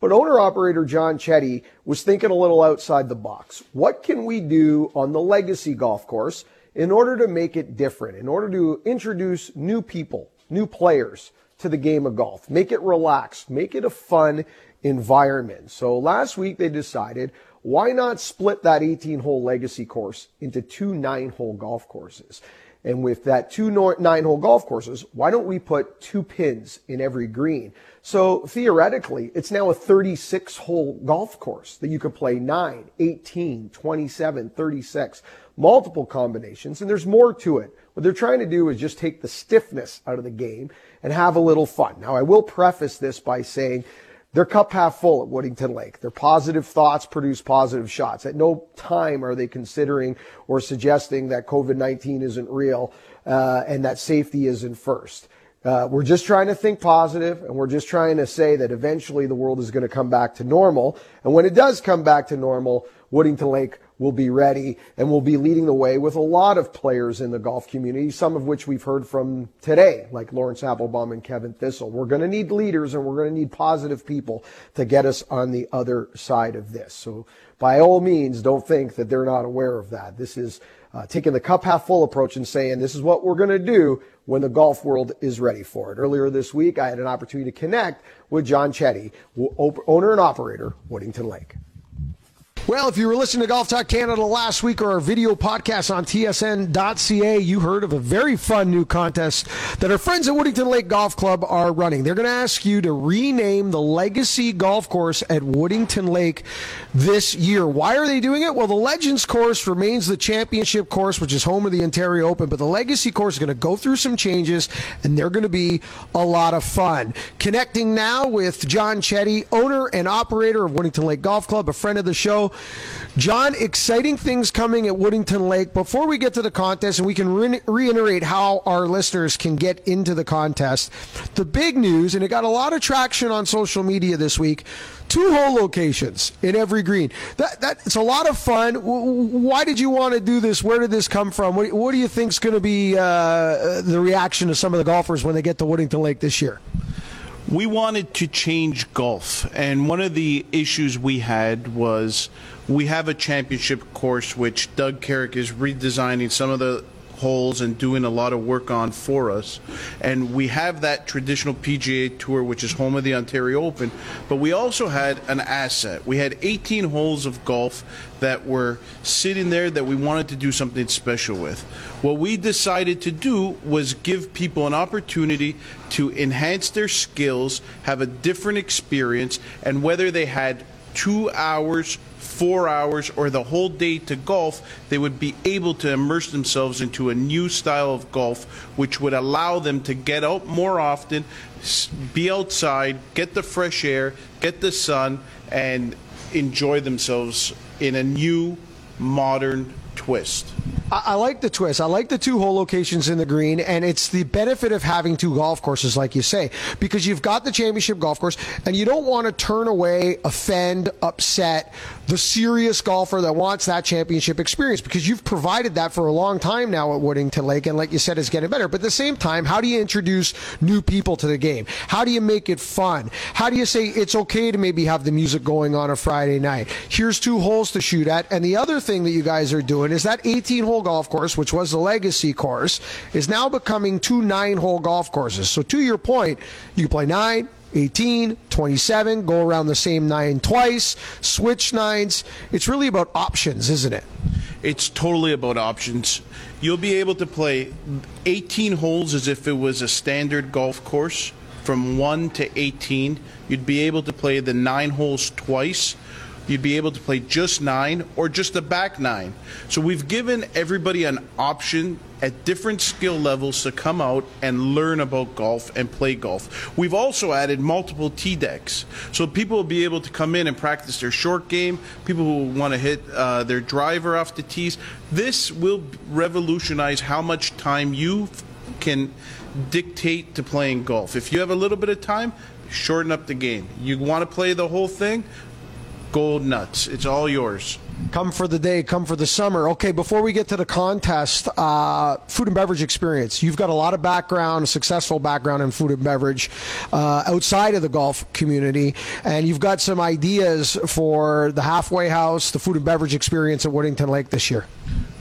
But owner operator John Chetty was thinking a little outside the box. What can we do on the legacy golf course in order to make it different, in order to introduce new people, new players to the game of golf, make it relaxed, make it a fun environment. So last week they decided why not split that 18 hole legacy course into two nine hole golf courses? And with that two nine hole golf courses, why don't we put two pins in every green? So theoretically, it's now a 36 hole golf course that you could play 9, 18, 27, 36, multiple combinations. And there's more to it. What they're trying to do is just take the stiffness out of the game and have a little fun. Now, I will preface this by saying their cup half full at Woodington Lake. Their positive thoughts produce positive shots. At no time are they considering or suggesting that COVID 19 isn't real uh, and that safety isn't first. Uh, we're just trying to think positive and we're just trying to say that eventually the world is going to come back to normal. And when it does come back to normal, Woodington Lake will be ready and will be leading the way with a lot of players in the golf community, some of which we've heard from today, like Laurence Applebaum and Kevin Thistle. We're going to need leaders and we're going to need positive people to get us on the other side of this. So by all means, don't think that they're not aware of that. This is uh, taking the cup half full approach and saying this is what we're going to do when the golf world is ready for it. Earlier this week, I had an opportunity to connect with John Chetty, owner and operator, Woodington Lake. Well, if you were listening to Golf Talk Canada last week or our video podcast on tsn.ca, you heard of a very fun new contest that our friends at Woodington Lake Golf Club are running. They're going to ask you to rename the Legacy Golf Course at Woodington Lake this year. Why are they doing it? Well, the Legends course remains the championship course, which is home of the Ontario Open, but the Legacy course is going to go through some changes and they're going to be a lot of fun. Connecting now with John Chetty, owner and operator of Woodington Lake Golf Club, a friend of the show. John, exciting things coming at Woodington Lake. Before we get to the contest, and we can re- reiterate how our listeners can get into the contest, the big news, and it got a lot of traction on social media this week two hole locations in every green. That that it's a lot of fun. Why did you want to do this? Where did this come from? What, what do you think is going to be uh, the reaction of some of the golfers when they get to Woodington Lake this year? We wanted to change golf, and one of the issues we had was we have a championship course which Doug Carrick is redesigning some of the holes and doing a lot of work on for us. And we have that traditional PGA Tour, which is home of the Ontario Open, but we also had an asset. We had 18 holes of golf that were sitting there that we wanted to do something special with. What we decided to do was give people an opportunity to enhance their skills, have a different experience, and whether they had two hours four hours or the whole day to golf, they would be able to immerse themselves into a new style of golf, which would allow them to get out more often, be outside, get the fresh air, get the sun, and enjoy themselves in a new, modern twist. I, like the twist. I like the two hole locations in the green, and it's the benefit of having two golf courses, like you say, because you've got the championship golf course, and you don't want to turn away, offend, upset the serious golfer that wants that championship experience because you've provided that for a long time now at Woodington Lake, and like you said, it's getting better. But at the same time, how do you introduce new people to the game? How do you make it fun? How do you say it's okay to maybe have the music going on a Friday night? Here's two holes to shoot at, and the other thing that you guys are doing is that 18 hole golf course, which was the legacy course, is now becoming two nine hole golf courses. So to your point, you play nine, 18, 27, go around the same nine twice, switch nines. It's really about options, isn't it? It's totally about options. You'll be able to play 18 holes as if it was a standard golf course from 1 to 18. You'd be able to play the nine holes twice you'd be able to play just nine or just the back nine. So we've given everybody an option at different skill levels to come out and learn about golf and play golf. We've also added multiple tee decks. So people will be able to come in and practice their short game, people who want to hit uh, their driver off the tees. This will revolutionize how much time you can dictate to playing golf. If you have a little bit of time, shorten up the game. You want to play the whole thing? Gold nuts. It's all yours. Come for the day, come for the summer. Okay, before we get to the contest, uh, food and beverage experience. You've got a lot of background, a successful background in food and beverage uh, outside of the golf community, and you've got some ideas for the halfway house, the food and beverage experience at Woodington Lake this year.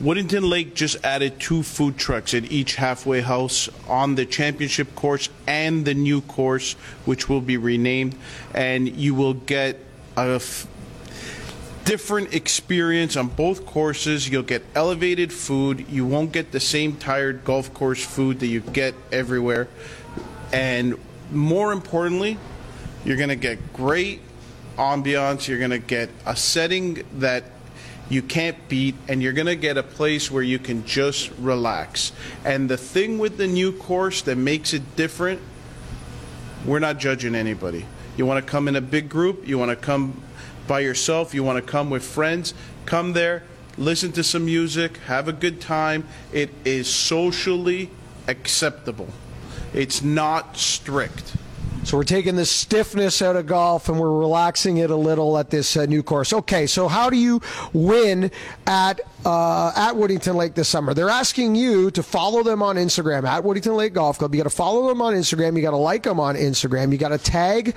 Woodington Lake just added two food trucks at each halfway house on the championship course and the new course, which will be renamed, and you will get a different experience on both courses. You'll get elevated food. You won't get the same tired golf course food that you get everywhere. And more importantly, you're going to get great ambiance. You're going to get a setting that you can't beat, and you're going to get a place where you can just relax. And the thing with the new course that makes it different, we're not judging anybody. You want to come in a big group, you want to come by yourself, you want to come with friends, come there, listen to some music, have a good time. It is socially acceptable. It's not strict. So we're taking the stiffness out of golf and we're relaxing it a little at this uh, new course. Okay, so how do you win at uh, at Woodington Lake this summer? They're asking you to follow them on Instagram at Woodington Lake Golf Club. You got to follow them on Instagram. You got to like them on Instagram. You got to tag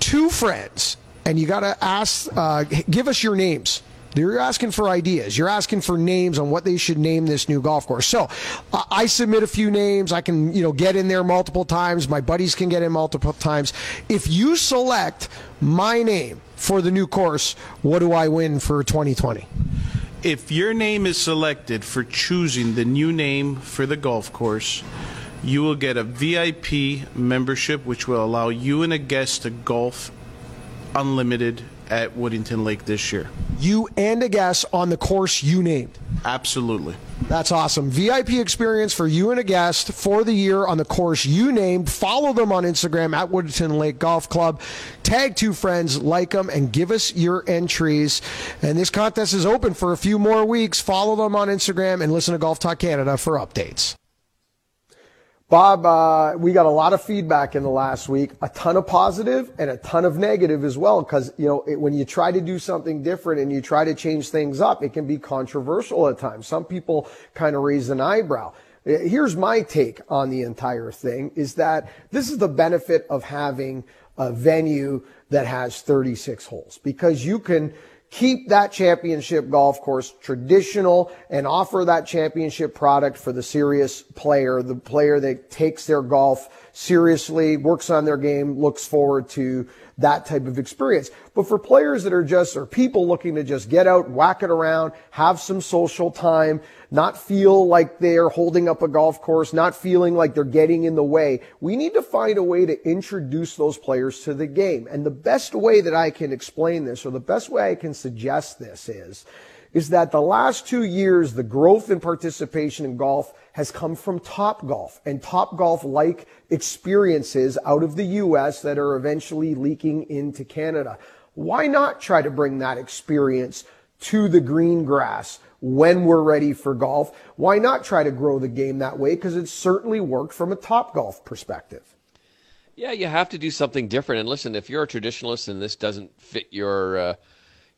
two friends and you got to ask, uh, give us your names. You're asking for ideas. You're asking for names on what they should name this new golf course. So uh, I submit a few names. I can, you know, get in there multiple times. My buddies can get in multiple times. If you select my name for the new course, what do I win for 2020? If your name is selected for choosing the new name for the golf course, you will get a VIP membership, which will allow you and a guest to golf unlimited at Woodington Lake this year. You and a guest on the course you named. Absolutely. That's awesome. VIP experience for you and a guest for the year on the course you named. Follow them on Instagram at Woodington Lake Golf Club. Tag two friends, like them, and give us your entries. And this contest is open for a few more weeks. Follow them on Instagram and listen to Golf Talk Canada for updates. Bob, uh, we got a lot of feedback in the last week, a ton of positive and a ton of negative as well. Cause, you know, it, when you try to do something different and you try to change things up, it can be controversial at times. Some people kind of raise an eyebrow. Uh, here's my take on the entire thing is that this is the benefit of having a venue that has 36 holes because you can, keep that championship golf course traditional and offer that championship product for the serious player, the player that takes their golf seriously, works on their game, looks forward to that type of experience. But for players that are just, or people looking to just get out, whack it around, have some social time, not feel like they're holding up a golf course, not feeling like they're getting in the way. We need to find a way to introduce those players to the game. And the best way that I can explain this, or the best way I can suggest this is, is that the last two years, the growth in participation in golf has come from Top Golf and Top Golf like experiences out of the U.S. that are eventually leaking into Canada. Why not try to bring that experience to the green grass when we're ready for golf. Why not try to grow the game that way? Because it certainly worked from a top golf perspective. Yeah, you have to do something different. And listen, if you're a traditionalist and this doesn't fit your uh,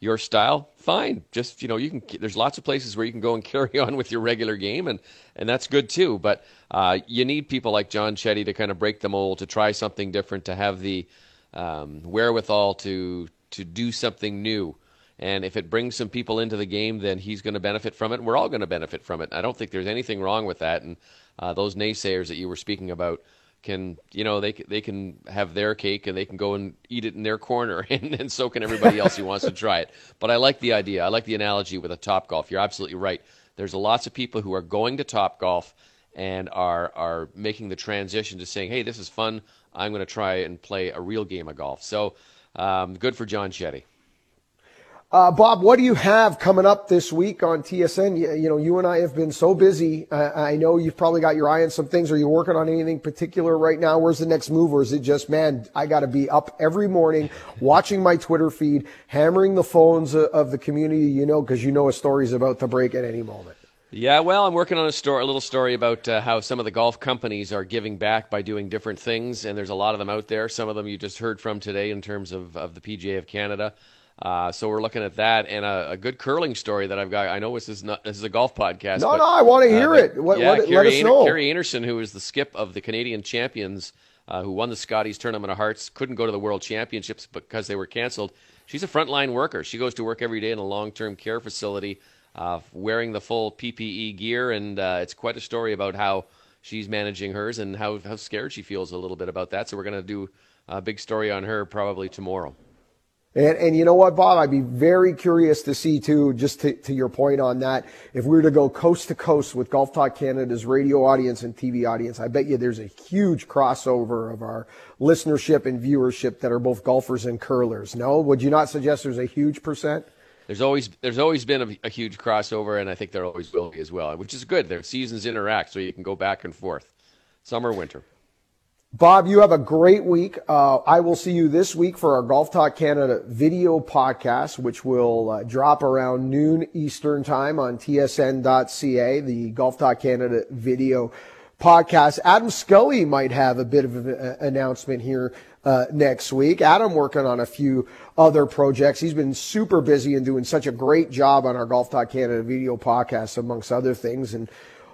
your style, fine. Just you know, you can. There's lots of places where you can go and carry on with your regular game, and and that's good too. But uh, you need people like John Chetty to kind of break the mold, to try something different, to have the um, wherewithal to to do something new. And if it brings some people into the game, then he's going to benefit from it. We're all going to benefit from it. I don't think there's anything wrong with that. And uh, those naysayers that you were speaking about can, you know, they they can have their cake and they can go and eat it in their corner, and, and so can everybody else who wants to try it. But I like the idea. I like the analogy with a Top Golf. You're absolutely right. There's lots of people who are going to Top Golf and are are making the transition to saying, "Hey, this is fun. I'm going to try and play a real game of golf." So, um, good for John Chetty. Uh, Bob, what do you have coming up this week on TSN? You, you know, you and I have been so busy. I know you've probably got your eye on some things. Are you working on anything particular right now? Where's the next move? Or is it just, man, I got to be up every morning watching my Twitter feed, hammering the phones of the community, you know, because you know a story's about to break at any moment. Yeah, well, I'm working on a story, a little story about uh, how some of the golf companies are giving back by doing different things, and there's a lot of them out there. Some of them you just heard from today in terms of, of the PGA of Canada. Uh, so we're looking at that and a, a, good curling story that I've got. I know this is not this is a golf podcast. No, but, no, I want to hear uh, it. What, yeah, what, Kerri, let us know. Kerri Einarson, who is the skip of the Canadian champions, uh, who won the Scotties Tournament of Hearts, couldn't go to the World Championships because they were canceled. She's a frontline worker. She goes to work every day in a long-term care facility, uh, wearing the full PPE gear, and uh, it's quite a story about how she's managing hers and how how scared she feels a little bit about that. So we're going to do a big story on her probably tomorrow. And, and you know what, Bob? I'd be very curious to see too, just to, to your point on that, if we were to go coast to coast with Golf Talk Canada's radio audience and TV audience, I bet you there's a huge crossover of our listenership and viewership that are both golfers and curlers. No? Would you not suggest there's a huge percent? There's always there's always been a, a huge crossover, and I think there always will be as well, which is good. Their seasons interact, so you can go back and forth, summer, winter. Bob, you have a great week. Uh, I will see you this week for our Golf Talk Canada video podcast, which will uh, drop around noon Eastern time on tsn.ca, the Golf Talk Canada video podcast. Adam Scully might have a bit of an announcement here uh, next week. Adam working on a few other projects. He's been super busy and doing such a great job on our Golf Talk Canada video podcast, amongst other things. And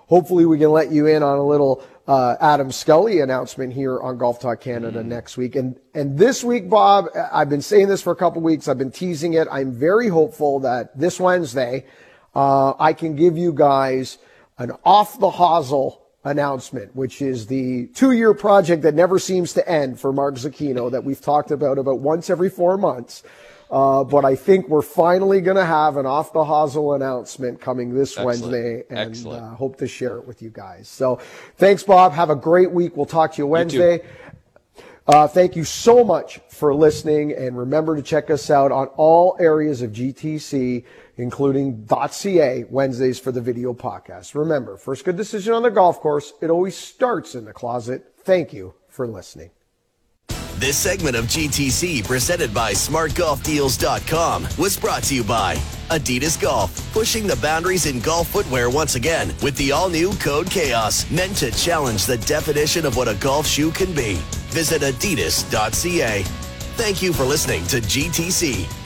hopefully we can let you in on a little uh, Adam Scully announcement here on Golf Talk Canada mm. next week. And and this week, Bob, I've been saying this for a couple weeks. I've been teasing it. I'm very hopeful that this Wednesday uh, I can give you guys an off the hosel announcement, which is the two-year project that never seems to end for Mark Zecchino that we've talked about about once every four months. Uh, but I think we're finally going to have an off the hosel announcement coming this Excellent. Wednesday, and uh, hope to share it with you guys. So, thanks, Bob. Have a great week. We'll talk to you Wednesday. You uh, thank you so much for listening, and remember to check us out on all areas of GTC, including .ca Wednesdays for the video podcast. Remember, first good decision on the golf course, it always starts in the closet. Thank you for listening. This segment of GTC, presented by SmartGolfDeals.com, was brought to you by Adidas Golf, pushing the boundaries in golf footwear once again with the all new Code Chaos, meant to challenge the definition of what a golf shoe can be. Visit Adidas.ca. Thank you for listening to GTC.